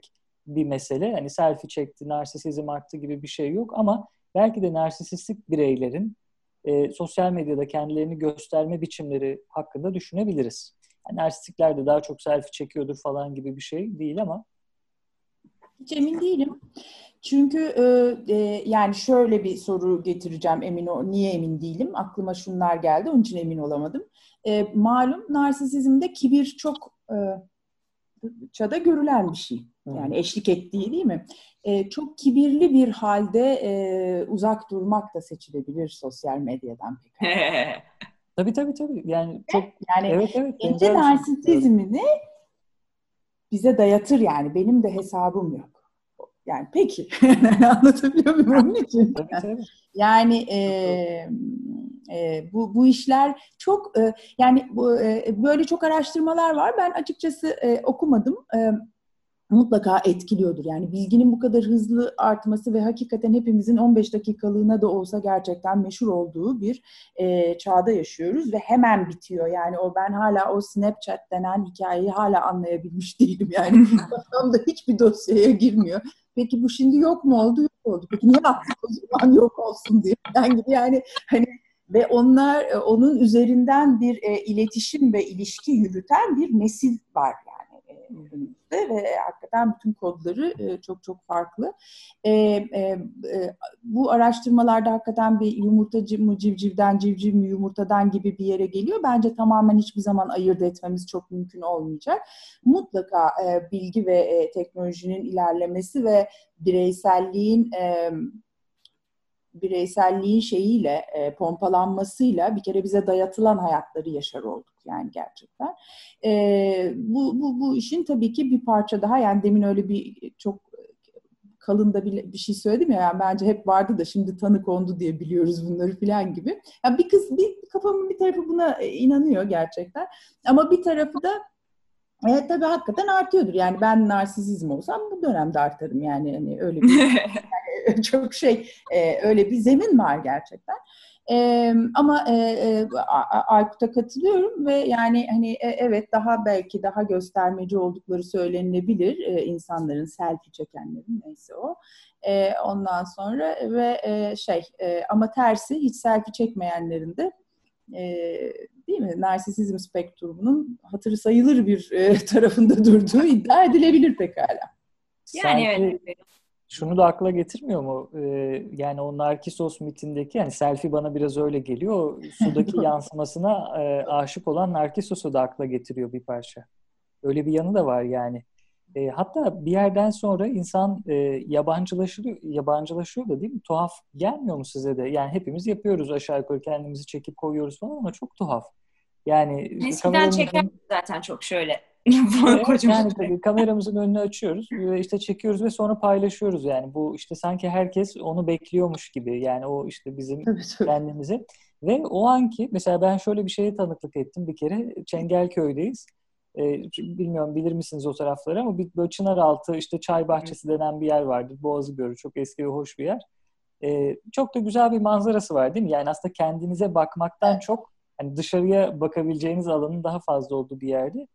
bir mesele. Hani selfie çekti, narsisizm arttı gibi bir şey yok ama belki de narsisistik bireylerin e, sosyal medyada kendilerini gösterme biçimleri hakkında düşünebiliriz. Yani narsistikler de daha çok selfie çekiyordur falan gibi bir şey değil ama. Hiç emin değilim. Çünkü e, e, yani şöyle bir soru getireceğim emin o niye emin değilim aklıma şunlar geldi onun için emin olamadım. E, malum narsisizmde kibir çok e, çada görülen bir şey. Yani eşlik ettiği değil mi? E, çok kibirli bir halde e, uzak durmak da seçilebilir sosyal medyadan pek. tabii tabii tabii. Yani çok yani evet evet. Kendi narsisizmini bize dayatır yani. Benim de hesabım yok. Yani peki. Anlatabiliyor muyum onun için? Tabii, tabii. Yani e, e, bu bu işler çok e, yani bu, e, böyle çok araştırmalar var. Ben açıkçası e, okumadım. E, mutlaka etkiliyordur. Yani bilginin bu kadar hızlı artması ve hakikaten hepimizin 15 dakikalığına da olsa gerçekten meşhur olduğu bir e, çağda yaşıyoruz ve hemen bitiyor. Yani o ben hala o Snapchat denen hikayeyi hala anlayabilmiş değilim. Yani kafamda hiçbir dosyaya girmiyor. Peki bu şimdi yok mu oldu? Yok oldu. Peki niye yaptık o zaman yok olsun diye. Yani, yani hani ve onlar e, onun üzerinden bir e, iletişim ve ilişki yürüten bir nesil var yani e, ve hakikaten bütün kodları e, çok çok farklı. E, e, e, bu araştırmalarda hakikaten bir yumurtacı mı civcivden, civciv mi yumurtadan gibi bir yere geliyor. Bence tamamen hiçbir zaman ayırt etmemiz çok mümkün olmayacak. Mutlaka e, bilgi ve e, teknolojinin ilerlemesi ve bireyselliğin e, bireyselliğin şeyiyle, e, pompalanmasıyla bir kere bize dayatılan hayatları yaşar olduk yani gerçekten. E, bu, bu, bu işin tabii ki bir parça daha yani demin öyle bir çok kalın da bir, bir şey söyledim ya yani bence hep vardı da şimdi tanı kondu diye biliyoruz bunları filan gibi. Yani bir kız bir kafamın bir tarafı buna inanıyor gerçekten. Ama bir tarafı da Evet tabii hakikaten artıyordur. Yani ben narsizizm olsam bu dönemde artarım yani hani öyle bir yani çok şey e, öyle bir zemin var gerçekten. E, ama e, e, Aykut'a katılıyorum ve yani hani e, evet daha belki daha göstermeci oldukları söylenilebilir e, insanların selfie çekenlerin neyse o. E, ondan sonra ve e, şey e, ama tersi hiç selfie çekmeyenlerin de e, değil mi? Narsisizm spektrumunun hatırı sayılır bir e, tarafında durduğu iddia edilebilir pekala. Yani evet. Şunu da akla getirmiyor mu? Ee, yani o Narkisos mitindeki yani selfie bana biraz öyle geliyor. Sudaki yansımasına e, aşık olan Narkisos'u da akla getiriyor bir parça. Öyle bir yanı da var yani. E, hatta bir yerden sonra insan e, yabancılaşıyor, yabancılaşıyor da değil mi? Tuhaf gelmiyor mu size de? Yani hepimiz yapıyoruz aşağı yukarı kendimizi çekip koyuyoruz falan ama çok tuhaf. Yani eskiden çeker zaten çok şöyle. evet, yani tabii kameramızın önünü açıyoruz ve işte çekiyoruz ve sonra paylaşıyoruz yani bu işte sanki herkes onu bekliyormuş gibi yani o işte bizim tabii, tabii. kendimizi ve o anki mesela ben şöyle bir şeye tanıklık ettim bir kere Çengelköy'deyiz e, bilmiyorum bilir misiniz o tarafları ama bir böyle Çınaraltı işte çay bahçesi denen bir yer vardır. Boğazı görür. Çok eski ve hoş bir yer. E, çok da güzel bir manzarası var değil mi? Yani aslında kendinize bakmaktan çok hani dışarıya bakabileceğiniz alanın daha fazla olduğu bir yerde.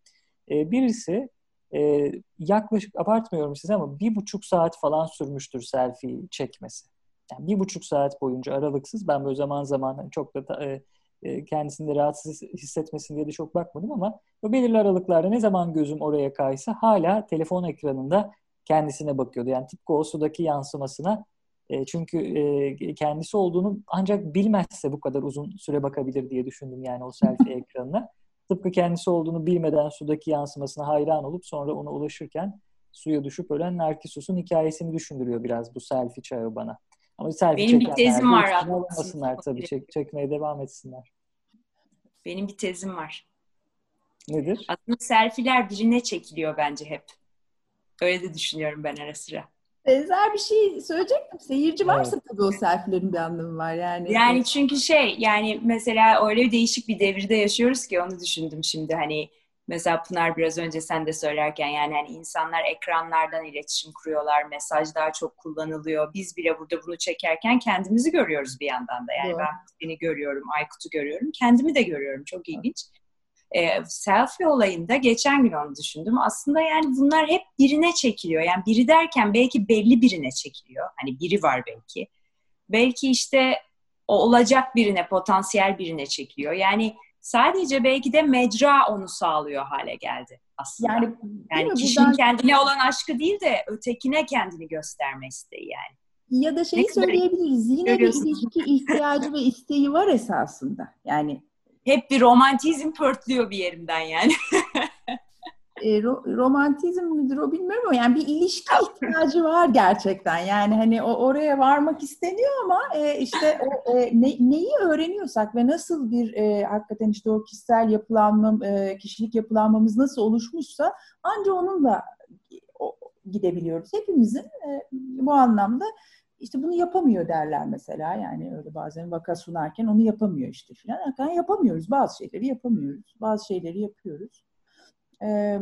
E, birisi e, yaklaşık abartmıyorum size ama bir buçuk saat falan sürmüştür selfie çekmesi. Yani bir buçuk saat boyunca aralıksız ben böyle zaman zaman hani çok da e, e, kendisini rahatsız hissetmesin diye de çok bakmadım ama o belirli aralıklarda ne zaman gözüm oraya kaysa hala telefon ekranında kendisine bakıyordu. Yani tıpkı o sudaki yansımasına e, çünkü e, kendisi olduğunu ancak bilmezse bu kadar uzun süre bakabilir diye düşündüm yani o selfie ekranına. Tıpkı kendisi olduğunu bilmeden sudaki yansımasına hayran olup sonra ona ulaşırken suya düşüp ölen Narkisus'un hikayesini düşündürüyor biraz bu selfie çağı bana. Ama selfie Benim bir tezim var. Olmasınlar tabii. Çek, çekmeye devam etsinler. Benim bir tezim var. Nedir? Aslında selfiler birine çekiliyor bence hep. Öyle de düşünüyorum ben ara sıra. Benzer bir şey söyleyecektim. Seyirci varsa evet. tabii o selfilerin bir anlamı var yani. Yani çünkü şey yani mesela öyle değişik bir devirde yaşıyoruz ki onu düşündüm şimdi hani Mesela Pınar biraz önce sen de söylerken yani hani insanlar ekranlardan iletişim kuruyorlar, mesaj daha çok kullanılıyor. Biz bile burada bunu çekerken kendimizi görüyoruz bir yandan da. Yani Doğru. ben seni görüyorum, Aykut'u görüyorum, kendimi de görüyorum. Çok ilginç. E, selfie olayında geçen gün onu düşündüm. Aslında yani bunlar hep birine çekiliyor. Yani biri derken belki belli birine çekiliyor. Hani biri var belki. Belki işte o olacak birine, potansiyel birine çekiliyor. Yani sadece belki de mecra onu sağlıyor hale geldi aslında. Yani, yani kişinin buradan... kendine olan aşkı değil de ötekine kendini gösterme isteği yani. Ya da şeyi söyleyebiliriz. Yine bir ilişki ihtiyacı ve isteği var esasında. Yani hep bir romantizm pörtlüyor bir yerimden yani. e, ro- romantizm midir o bilmiyorum ama yani bir ilişki ihtiyacı var gerçekten. Yani hani o oraya varmak isteniyor ama e, işte o, e, ne, neyi öğreniyorsak ve nasıl bir e, hakikaten işte o kişisel yapılanma, e, kişilik yapılanmamız nasıl oluşmuşsa ancak onunla o, gidebiliyoruz. Hepimizin e, bu anlamda işte bunu yapamıyor derler mesela. Yani öyle bazen vaka sunarken onu yapamıyor işte filan. Yani yapamıyoruz. Bazı şeyleri yapamıyoruz. Bazı şeyleri yapıyoruz. Ee,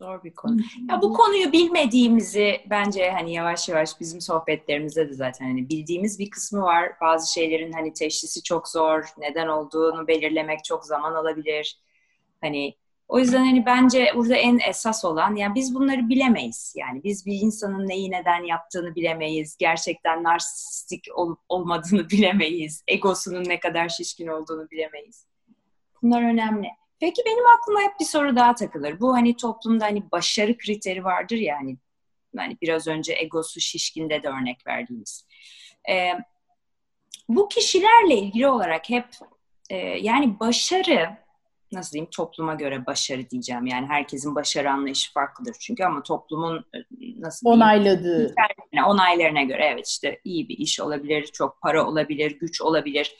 Zor bir konu. Ya bu konuyu bilmediğimizi bence hani yavaş yavaş bizim sohbetlerimizde de zaten hani bildiğimiz bir kısmı var. Bazı şeylerin hani teşhisi çok zor, neden olduğunu belirlemek çok zaman alabilir. Hani o yüzden hani bence burada en esas olan yani biz bunları bilemeyiz. Yani biz bir insanın neyi neden yaptığını bilemeyiz. Gerçekten narsistik olup olmadığını bilemeyiz. Egosunun ne kadar şişkin olduğunu bilemeyiz. Bunlar önemli. Peki benim aklıma hep bir soru daha takılır. Bu hani toplumda hani başarı kriteri vardır ya hani, hani biraz önce egosu şişkinde de örnek verdiğimiz. Ee, bu kişilerle ilgili olarak hep e, yani başarı nasıl diyeyim topluma göre başarı diyeceğim. Yani herkesin başarı anlayışı farklıdır çünkü ama toplumun e, nasıl diyeyim, onayladığı onaylarına göre evet işte iyi bir iş olabilir, çok para olabilir, güç olabilir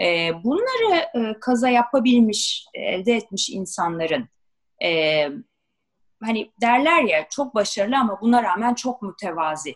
e, bunları e, kaza yapabilmiş, elde etmiş insanların e, hani derler ya çok başarılı ama buna rağmen çok mütevazi.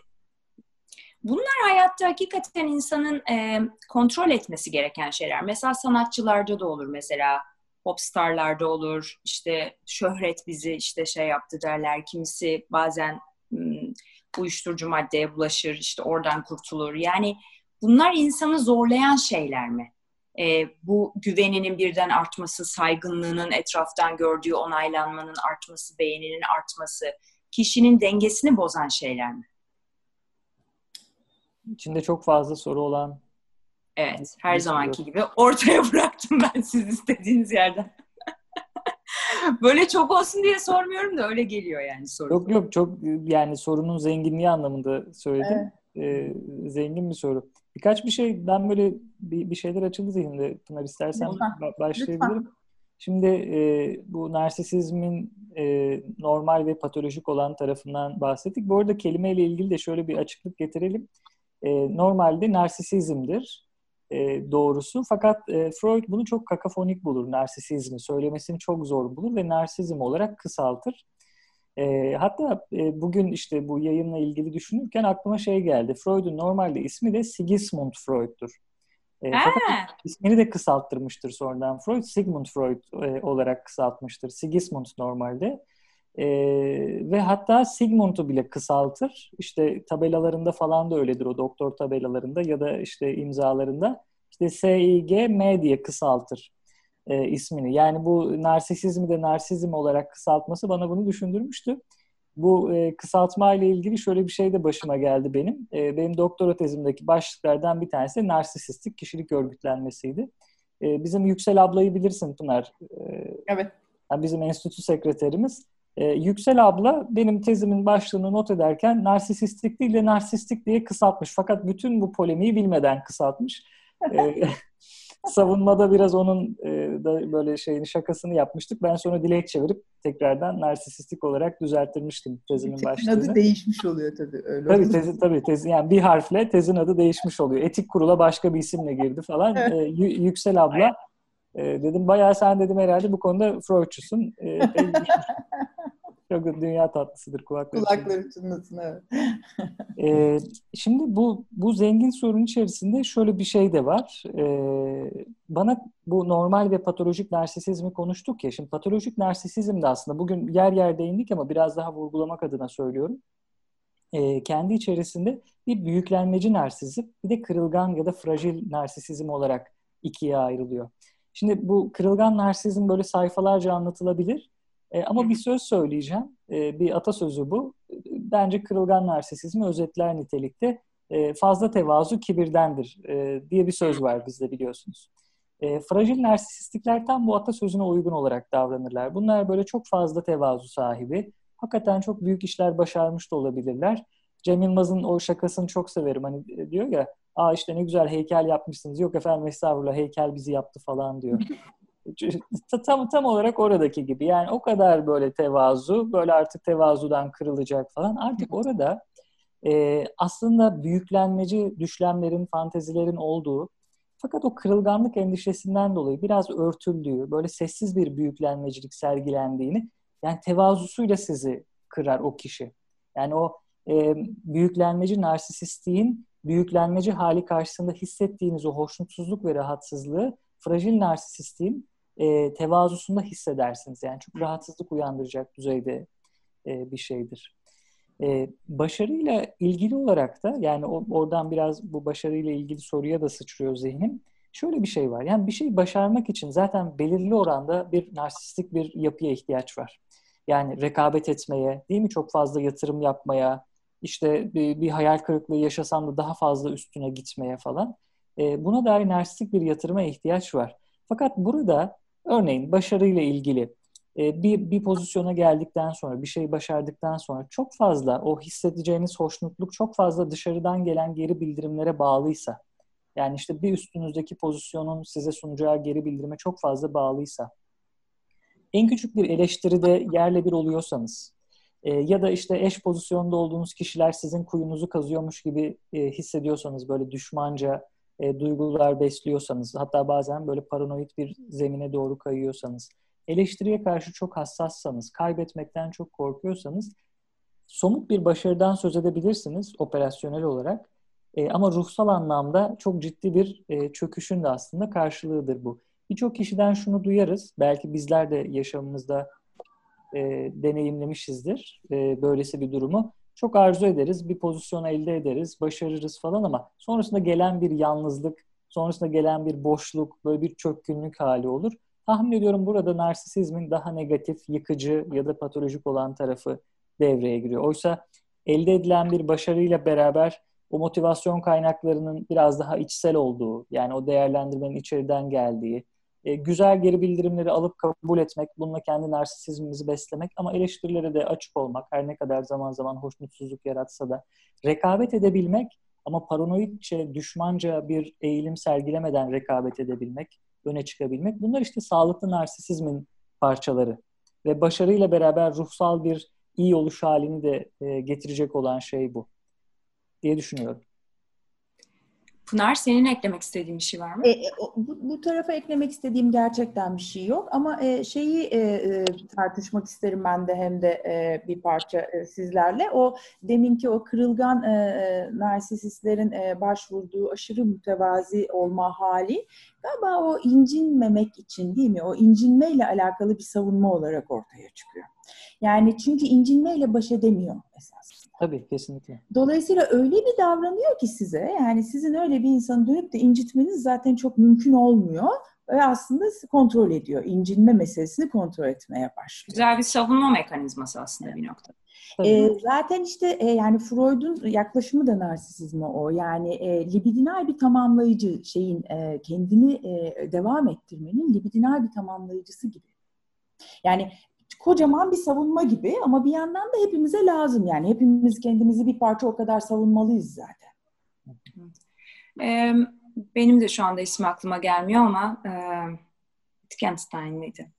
Bunlar hayatta hakikaten insanın e, kontrol etmesi gereken şeyler. Mesela sanatçılarda da olur mesela popstarlarda olur. İşte şöhret bizi işte şey yaptı derler. Kimisi bazen ım, uyuşturucu maddeye bulaşır, işte oradan kurtulur. Yani bunlar insanı zorlayan şeyler mi? E, bu güveninin birden artması, saygınlığının etraftan gördüğü onaylanmanın artması, beğeninin artması, kişinin dengesini bozan şeyler mi? İçinde çok fazla soru olan. Evet, her zamanki soru. gibi ortaya bıraktım ben siz istediğiniz yerden. Böyle çok olsun diye sormuyorum da öyle geliyor yani soru. Yok yok çok yani sorunun zenginliği anlamında söyledim. Evet. Ee, zengin bir soru. Birkaç bir şey ben böyle bir, bir şeyler açıldı zihnimde Pınar istersen Lütfen. başlayabilirim. Lütfen. Şimdi e, bu narsisizmin e, normal ve patolojik olan tarafından bahsettik. Bu arada kelimeyle ilgili de şöyle bir açıklık getirelim. E, normalde narsisizmdir e, doğrusu. Fakat e, Freud bunu çok kakafonik bulur narsisizmi. Söylemesini çok zor bulur ve narsizm olarak kısaltır. E, hatta e, bugün işte bu yayınla ilgili düşünürken aklıma şey geldi. Freud'un normalde ismi de Sigismund Freud'dur. E, fakat ismini de kısalttırmıştır sonradan Freud. Sigmund Freud e, olarak kısaltmıştır. Sigismund normalde. E, ve hatta Sigmund'u bile kısaltır. İşte tabelalarında falan da öyledir o doktor tabelalarında ya da işte imzalarında. İşte S-I-G-M diye kısaltır e, ismini. Yani bu narsisizmi de narsizm olarak kısaltması bana bunu düşündürmüştü. Bu e, kısaltma ile ilgili şöyle bir şey de başıma geldi benim. E, benim doktora tezimdeki başlıklardan bir tanesi narsisistik kişilik örgütlenmesiydi. E, bizim Yüksel ablayı bilirsin Pınar. E, evet. Yani bizim enstitü sekreterimiz. E, Yüksel abla benim tezimin başlığını not ederken narsisistik değil de narsistik diye kısaltmış. Fakat bütün bu polemiği bilmeden kısaltmış. e, savunmada biraz onun e, da böyle şeyini şakasını yapmıştık. Ben sonra dilek çevirip tekrardan narsisistik olarak düzelttirmiştim tezimin tezin başlığını. Tezin adı değişmiş oluyor tabii. Öyle tabii tezi, tabii tezi, yani bir harfle tezin adı değişmiş oluyor. Etik kurula başka bir isimle girdi falan. E, Yüksel abla e, dedim bayağı sen dedim herhalde bu konuda Freudçusun. E, Çok dünya tatlısıdır kulakları. Kulakları çınlasın evet. ee, şimdi bu bu zengin sorun içerisinde şöyle bir şey de var. Ee, bana bu normal ve patolojik narsisizmi konuştuk ya. Şimdi patolojik narsisizm de aslında bugün yer yer değindik ama biraz daha vurgulamak adına söylüyorum. Ee, kendi içerisinde bir büyüklenmeci narsizm bir de kırılgan ya da fragil narsisizm olarak ikiye ayrılıyor. Şimdi bu kırılgan narsizm böyle sayfalarca anlatılabilir. E, ama bir söz söyleyeceğim. E, bir atasözü bu. Bence kırılgan narsisizmi özetler nitelikte. e, fazla tevazu kibirdendir e, diye bir söz var bizde biliyorsunuz. E, fragil narsistikler tam bu atasözüne uygun olarak davranırlar. Bunlar böyle çok fazla tevazu sahibi. Hakikaten çok büyük işler başarmış da olabilirler. Cem Yılmaz'ın o şakasını çok severim. Hani diyor ya, aa işte ne güzel heykel yapmışsınız. Yok efendim estağfurullah heykel bizi yaptı falan diyor. tam tam olarak oradaki gibi. Yani o kadar böyle tevazu, böyle artık tevazudan kırılacak falan. Artık orada e, aslında büyüklenmeci düşlemlerin, fantezilerin olduğu fakat o kırılganlık endişesinden dolayı biraz örtüldüğü, böyle sessiz bir büyüklenmecilik sergilendiğini, yani tevazusuyla sizi kırar o kişi. Yani o e, büyüklenmeci narsisistliğin büyüklenmeci hali karşısında hissettiğiniz o hoşnutsuzluk ve rahatsızlığı fragil narsisistliğin e, tevazusunda hissedersiniz. Yani çok rahatsızlık uyandıracak düzeyde e, bir şeydir. E, başarıyla ilgili olarak da yani o, oradan biraz bu başarıyla ilgili soruya da sıçrıyor zihnim. Şöyle bir şey var. Yani bir şey başarmak için zaten belirli oranda bir narsistik bir yapıya ihtiyaç var. Yani rekabet etmeye, değil mi? Çok fazla yatırım yapmaya, işte bir, bir hayal kırıklığı yaşasam da daha fazla üstüne gitmeye falan. E, buna dair narsistik bir yatırıma ihtiyaç var. Fakat burada örneğin başarıyla ilgili e, bir, bir pozisyona geldikten sonra, bir şey başardıktan sonra çok fazla o hissedeceğiniz hoşnutluk çok fazla dışarıdan gelen geri bildirimlere bağlıysa, yani işte bir üstünüzdeki pozisyonun size sunacağı geri bildirime çok fazla bağlıysa, en küçük bir eleştiride yerle bir oluyorsanız e, ya da işte eş pozisyonda olduğunuz kişiler sizin kuyunuzu kazıyormuş gibi e, hissediyorsanız böyle düşmanca e, duygular besliyorsanız hatta bazen böyle paranoid bir zemine doğru kayıyorsanız eleştiriye karşı çok hassassanız, kaybetmekten çok korkuyorsanız somut bir başarıdan söz edebilirsiniz operasyonel olarak. E, ama ruhsal anlamda çok ciddi bir e, çöküşün de aslında karşılığıdır bu. Birçok kişiden şunu duyarız. Belki bizler de yaşamımızda e, deneyimlemişizdir e, böylesi bir durumu. Çok arzu ederiz, bir pozisyon elde ederiz, başarırız falan ama sonrasında gelen bir yalnızlık, sonrasında gelen bir boşluk, böyle bir çökkünlük hali olur. Tahmin ediyorum burada narsisizmin daha negatif, yıkıcı ya da patolojik olan tarafı devreye giriyor. Oysa elde edilen bir başarıyla beraber o motivasyon kaynaklarının biraz daha içsel olduğu, yani o değerlendirmenin içeriden geldiği, e, güzel geri bildirimleri alıp kabul etmek, bununla kendi narsisizmimizi beslemek ama eleştirilere de açık olmak, her ne kadar zaman zaman hoşnutsuzluk yaratsa da rekabet edebilmek ama paranoidçe, düşmanca bir eğilim sergilemeden rekabet edebilmek, öne çıkabilmek. Bunlar işte sağlıklı narsisizmin parçaları. Ve başarıyla beraber ruhsal bir iyi oluş halini de e, getirecek olan şey bu diye düşünüyorum. Pınar senin eklemek istediğin bir şey var mı? E, bu, bu tarafa eklemek istediğim gerçekten bir şey yok ama e, şeyi e, e, tartışmak isterim ben de hem de e, bir parça e, sizlerle. O deminki o kırılgan e, e, narsisistlerin e, başvurduğu aşırı mütevazi olma hali galiba o incinmemek için değil mi? O incinmeyle alakalı bir savunma olarak ortaya çıkıyor. Yani çünkü incinmeyle baş edemiyor esas. Tabii kesinlikle. Dolayısıyla öyle bir davranıyor ki size yani sizin öyle bir insanı dönüp de incitmeniz zaten çok mümkün olmuyor ve aslında kontrol ediyor. İncinme meselesini kontrol etmeye başlıyor. Güzel bir savunma mekanizması aslında bir nokta. E, zaten işte e, yani Freud'un yaklaşımı da narsisizme o. Yani e, libidinal bir tamamlayıcı şeyin e, kendini e, devam ettirmenin libidinal bir tamamlayıcısı gibi. Yani kocaman bir savunma gibi ama bir yandan da hepimize lazım. Yani hepimiz kendimizi bir parça o kadar savunmalıyız zaten. benim de şu anda ismi aklıma gelmiyor ama e, Wittgenstein miydi?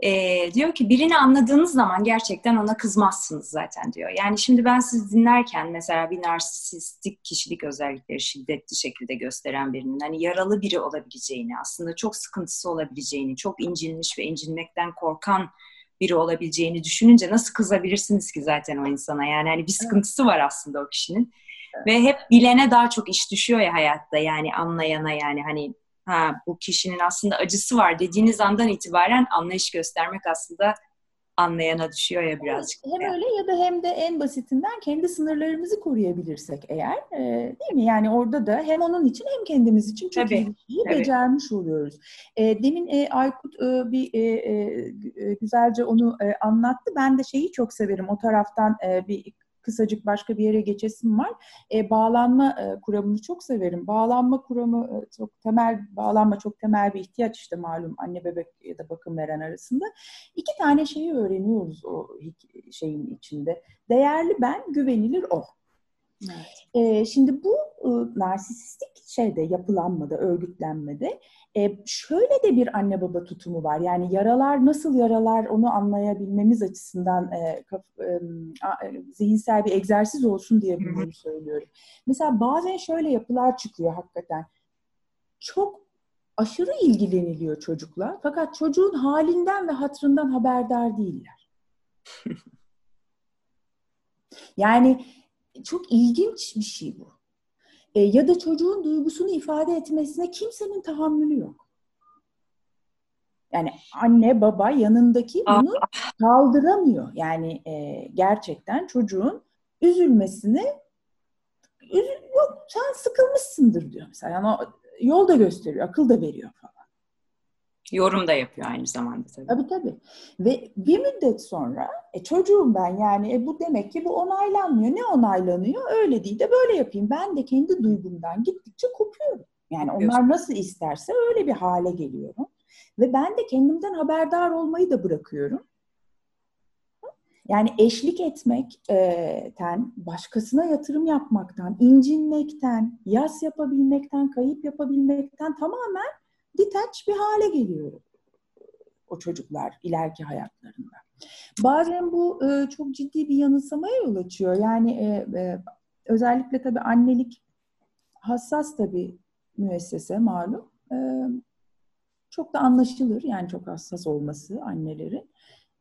E, diyor ki birini anladığınız zaman gerçekten ona kızmazsınız zaten diyor. Yani şimdi ben sizi dinlerken mesela bir narsistik kişilik özellikleri şiddetli şekilde gösteren birinin hani yaralı biri olabileceğini, aslında çok sıkıntısı olabileceğini, çok incinmiş ve incinmekten korkan biri olabileceğini düşününce nasıl kızabilirsiniz ki zaten o insana? Yani hani bir sıkıntısı var aslında o kişinin. Ve hep bilene daha çok iş düşüyor ya hayatta yani anlayana yani hani ha bu kişinin aslında acısı var dediğiniz andan itibaren anlayış göstermek aslında anlayana düşüyor ya birazcık. Hem öyle ya da hem de en basitinden kendi sınırlarımızı koruyabilirsek eğer e, değil mi? Yani orada da hem onun için hem kendimiz için çok Tabii. iyi şeyi Tabii. becermiş oluyoruz. E, demin e, Aykut e, bir e, e, güzelce onu e, anlattı. Ben de şeyi çok severim o taraftan e, bir kısacık başka bir yere geçesim var. E, bağlanma e, kuramını çok severim. Bağlanma kuramı e, çok temel, bağlanma çok temel bir ihtiyaç işte malum anne bebek ya da bakım veren arasında. İki tane şeyi öğreniyoruz o şeyin içinde. Değerli ben, güvenilir o. Evet. E, şimdi bu e, narsisistik şeyde yapılanmada, örgütlenmede e, şöyle de bir anne baba tutumu var. Yani yaralar nasıl yaralar onu anlayabilmemiz açısından e, kaf, e, zihinsel bir egzersiz olsun diye bunu söylüyorum. Mesela bazen şöyle yapılar çıkıyor hakikaten. Çok aşırı ilgileniliyor çocukla fakat çocuğun halinden ve hatrından haberdar değiller. yani çok ilginç bir şey bu. E, ya da çocuğun duygusunu ifade etmesine kimsenin tahammülü yok. Yani anne baba yanındaki bunu kaldıramıyor. Yani e, gerçekten çocuğun üzülmesini üzül, yok sen sıkılmışsındır diyor mesela. Yani yol da gösteriyor, akıl da veriyor falan. Yorum da yapıyor aynı zamanda tabii. Tabii tabii. Ve bir müddet sonra e, çocuğum ben yani e, bu demek ki bu onaylanmıyor. Ne onaylanıyor? Öyle değil de böyle yapayım. Ben de kendi duygumdan gittikçe kopuyorum. Yani onlar nasıl isterse öyle bir hale geliyorum. Ve ben de kendimden haberdar olmayı da bırakıyorum. Yani eşlik etmekten, başkasına yatırım yapmaktan, incinmekten, yas yapabilmekten, kayıp yapabilmekten tamamen detach bir hale geliyor o çocuklar ileriki hayatlarında. Bazen bu e, çok ciddi bir yanılsamaya yol açıyor. Yani e, e, özellikle tabii annelik hassas tabii müessese malum. E, çok da anlaşılır yani çok hassas olması annelerin.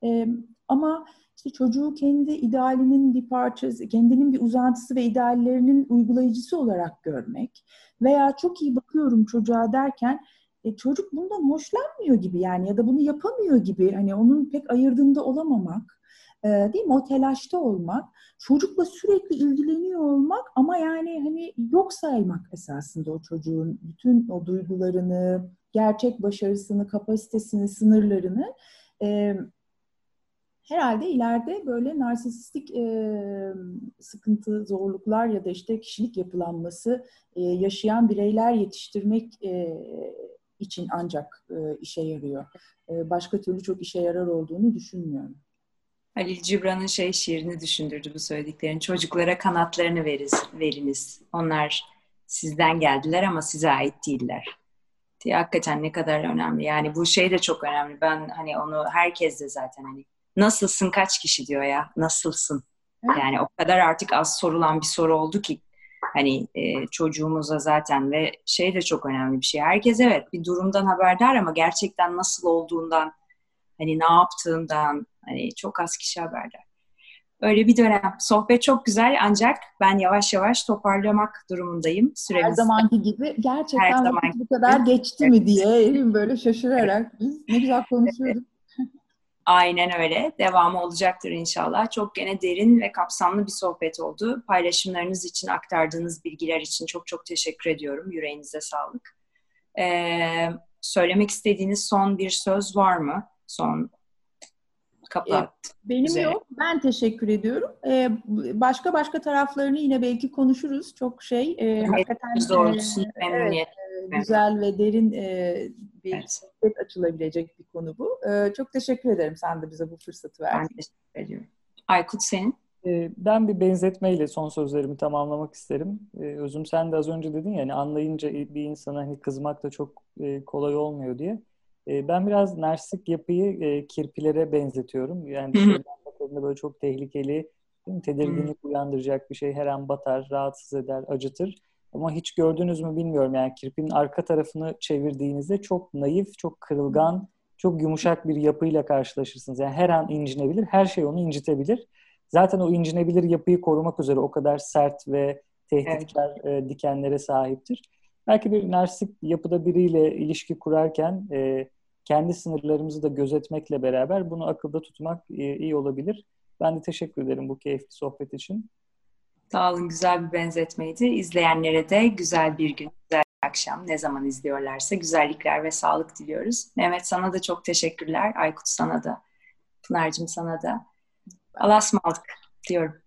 E, ama işte çocuğu kendi idealinin bir parçası, kendinin bir uzantısı ve ideallerinin uygulayıcısı olarak görmek veya çok iyi bakıyorum çocuğa derken e, çocuk bundan hoşlanmıyor gibi yani ya da bunu yapamıyor gibi hani onun pek ayırdığında olamamak e, değil mi? O telaşta olmak çocukla sürekli ilgileniyor olmak ama yani hani yok saymak esasında o çocuğun bütün o duygularını gerçek başarısını kapasitesini sınırlarını e, herhalde ileride böyle narsistik e, sıkıntı, zorluklar ya da işte kişilik yapılanması e, yaşayan bireyler yetiştirmek e, için ancak e, işe yarıyor. E, başka türlü çok işe yarar olduğunu düşünmüyorum. Halil Cibran'ın şey şiirini düşündürdü bu söylediklerin. Çocuklara kanatlarını veriz, veriniz. Onlar sizden geldiler ama size ait değiller. Diye hakikaten ne kadar önemli. Yani bu şey de çok önemli. Ben hani onu herkes de zaten hani nasılsın kaç kişi diyor ya nasılsın. Yani o kadar artık az sorulan bir soru oldu ki Hani e, çocuğumuza zaten ve şey de çok önemli bir şey. Herkes evet bir durumdan haberdar ama gerçekten nasıl olduğundan, hani ne yaptığından hani çok az kişi haberdar. Öyle bir dönem. Sohbet çok güzel ancak ben yavaş yavaş toparlamak durumundayım. Süremiz. Her zamanki gibi gerçekten Her zamanki bu kadar geçti mi diye böyle şaşırarak biz ne güzel konuşuyorduk. Aynen öyle. Devamı olacaktır inşallah. Çok gene derin ve kapsamlı bir sohbet oldu. Paylaşımlarınız için, aktardığınız bilgiler için çok çok teşekkür ediyorum. Yüreğinize sağlık. Ee, söylemek istediğiniz son bir söz var mı? Son kapat. Benim üzere. yok. Ben teşekkür ediyorum. Ee, başka başka taraflarını yine belki konuşuruz. Çok şey e, hakikaten doğrultusunu e, memnuniyet. Evet, güzel ve derin e, bir evet. açılabilecek bir konu bu. E, çok teşekkür ederim sen de bize bu fırsatı verdin. Ben teşekkür ediyorum. Aykut senin? Ee, ben bir benzetmeyle son sözlerimi tamamlamak isterim. Ee, Özüm sen de az önce dedin ya hani anlayınca bir insana hani kızmak da çok e, kolay olmuyor diye. Ben biraz narsik yapıyı e, kirpilere benzetiyorum. Yani böyle çok tehlikeli, tedirginlik uyandıracak bir şey her an batar, rahatsız eder, acıtır. Ama hiç gördünüz mü bilmiyorum yani kirpinin arka tarafını çevirdiğinizde çok naif, çok kırılgan, çok yumuşak bir yapıyla karşılaşırsınız. Yani her an incinebilir, her şey onu incitebilir. Zaten o incinebilir yapıyı korumak üzere o kadar sert ve tehditkar evet. e, dikenlere sahiptir. Belki bir narsik yapıda biriyle ilişki kurarken e, kendi sınırlarımızı da gözetmekle beraber bunu akılda tutmak e, iyi olabilir. Ben de teşekkür ederim bu keyifli sohbet için. Sağ olun, güzel bir benzetmeydi. İzleyenlere de güzel bir gün, güzel bir akşam ne zaman izliyorlarsa güzellikler ve sağlık diliyoruz. Mehmet sana da çok teşekkürler. Aykut sana da. Pınar'cığım sana da. Allah'a ısmarladık diyorum.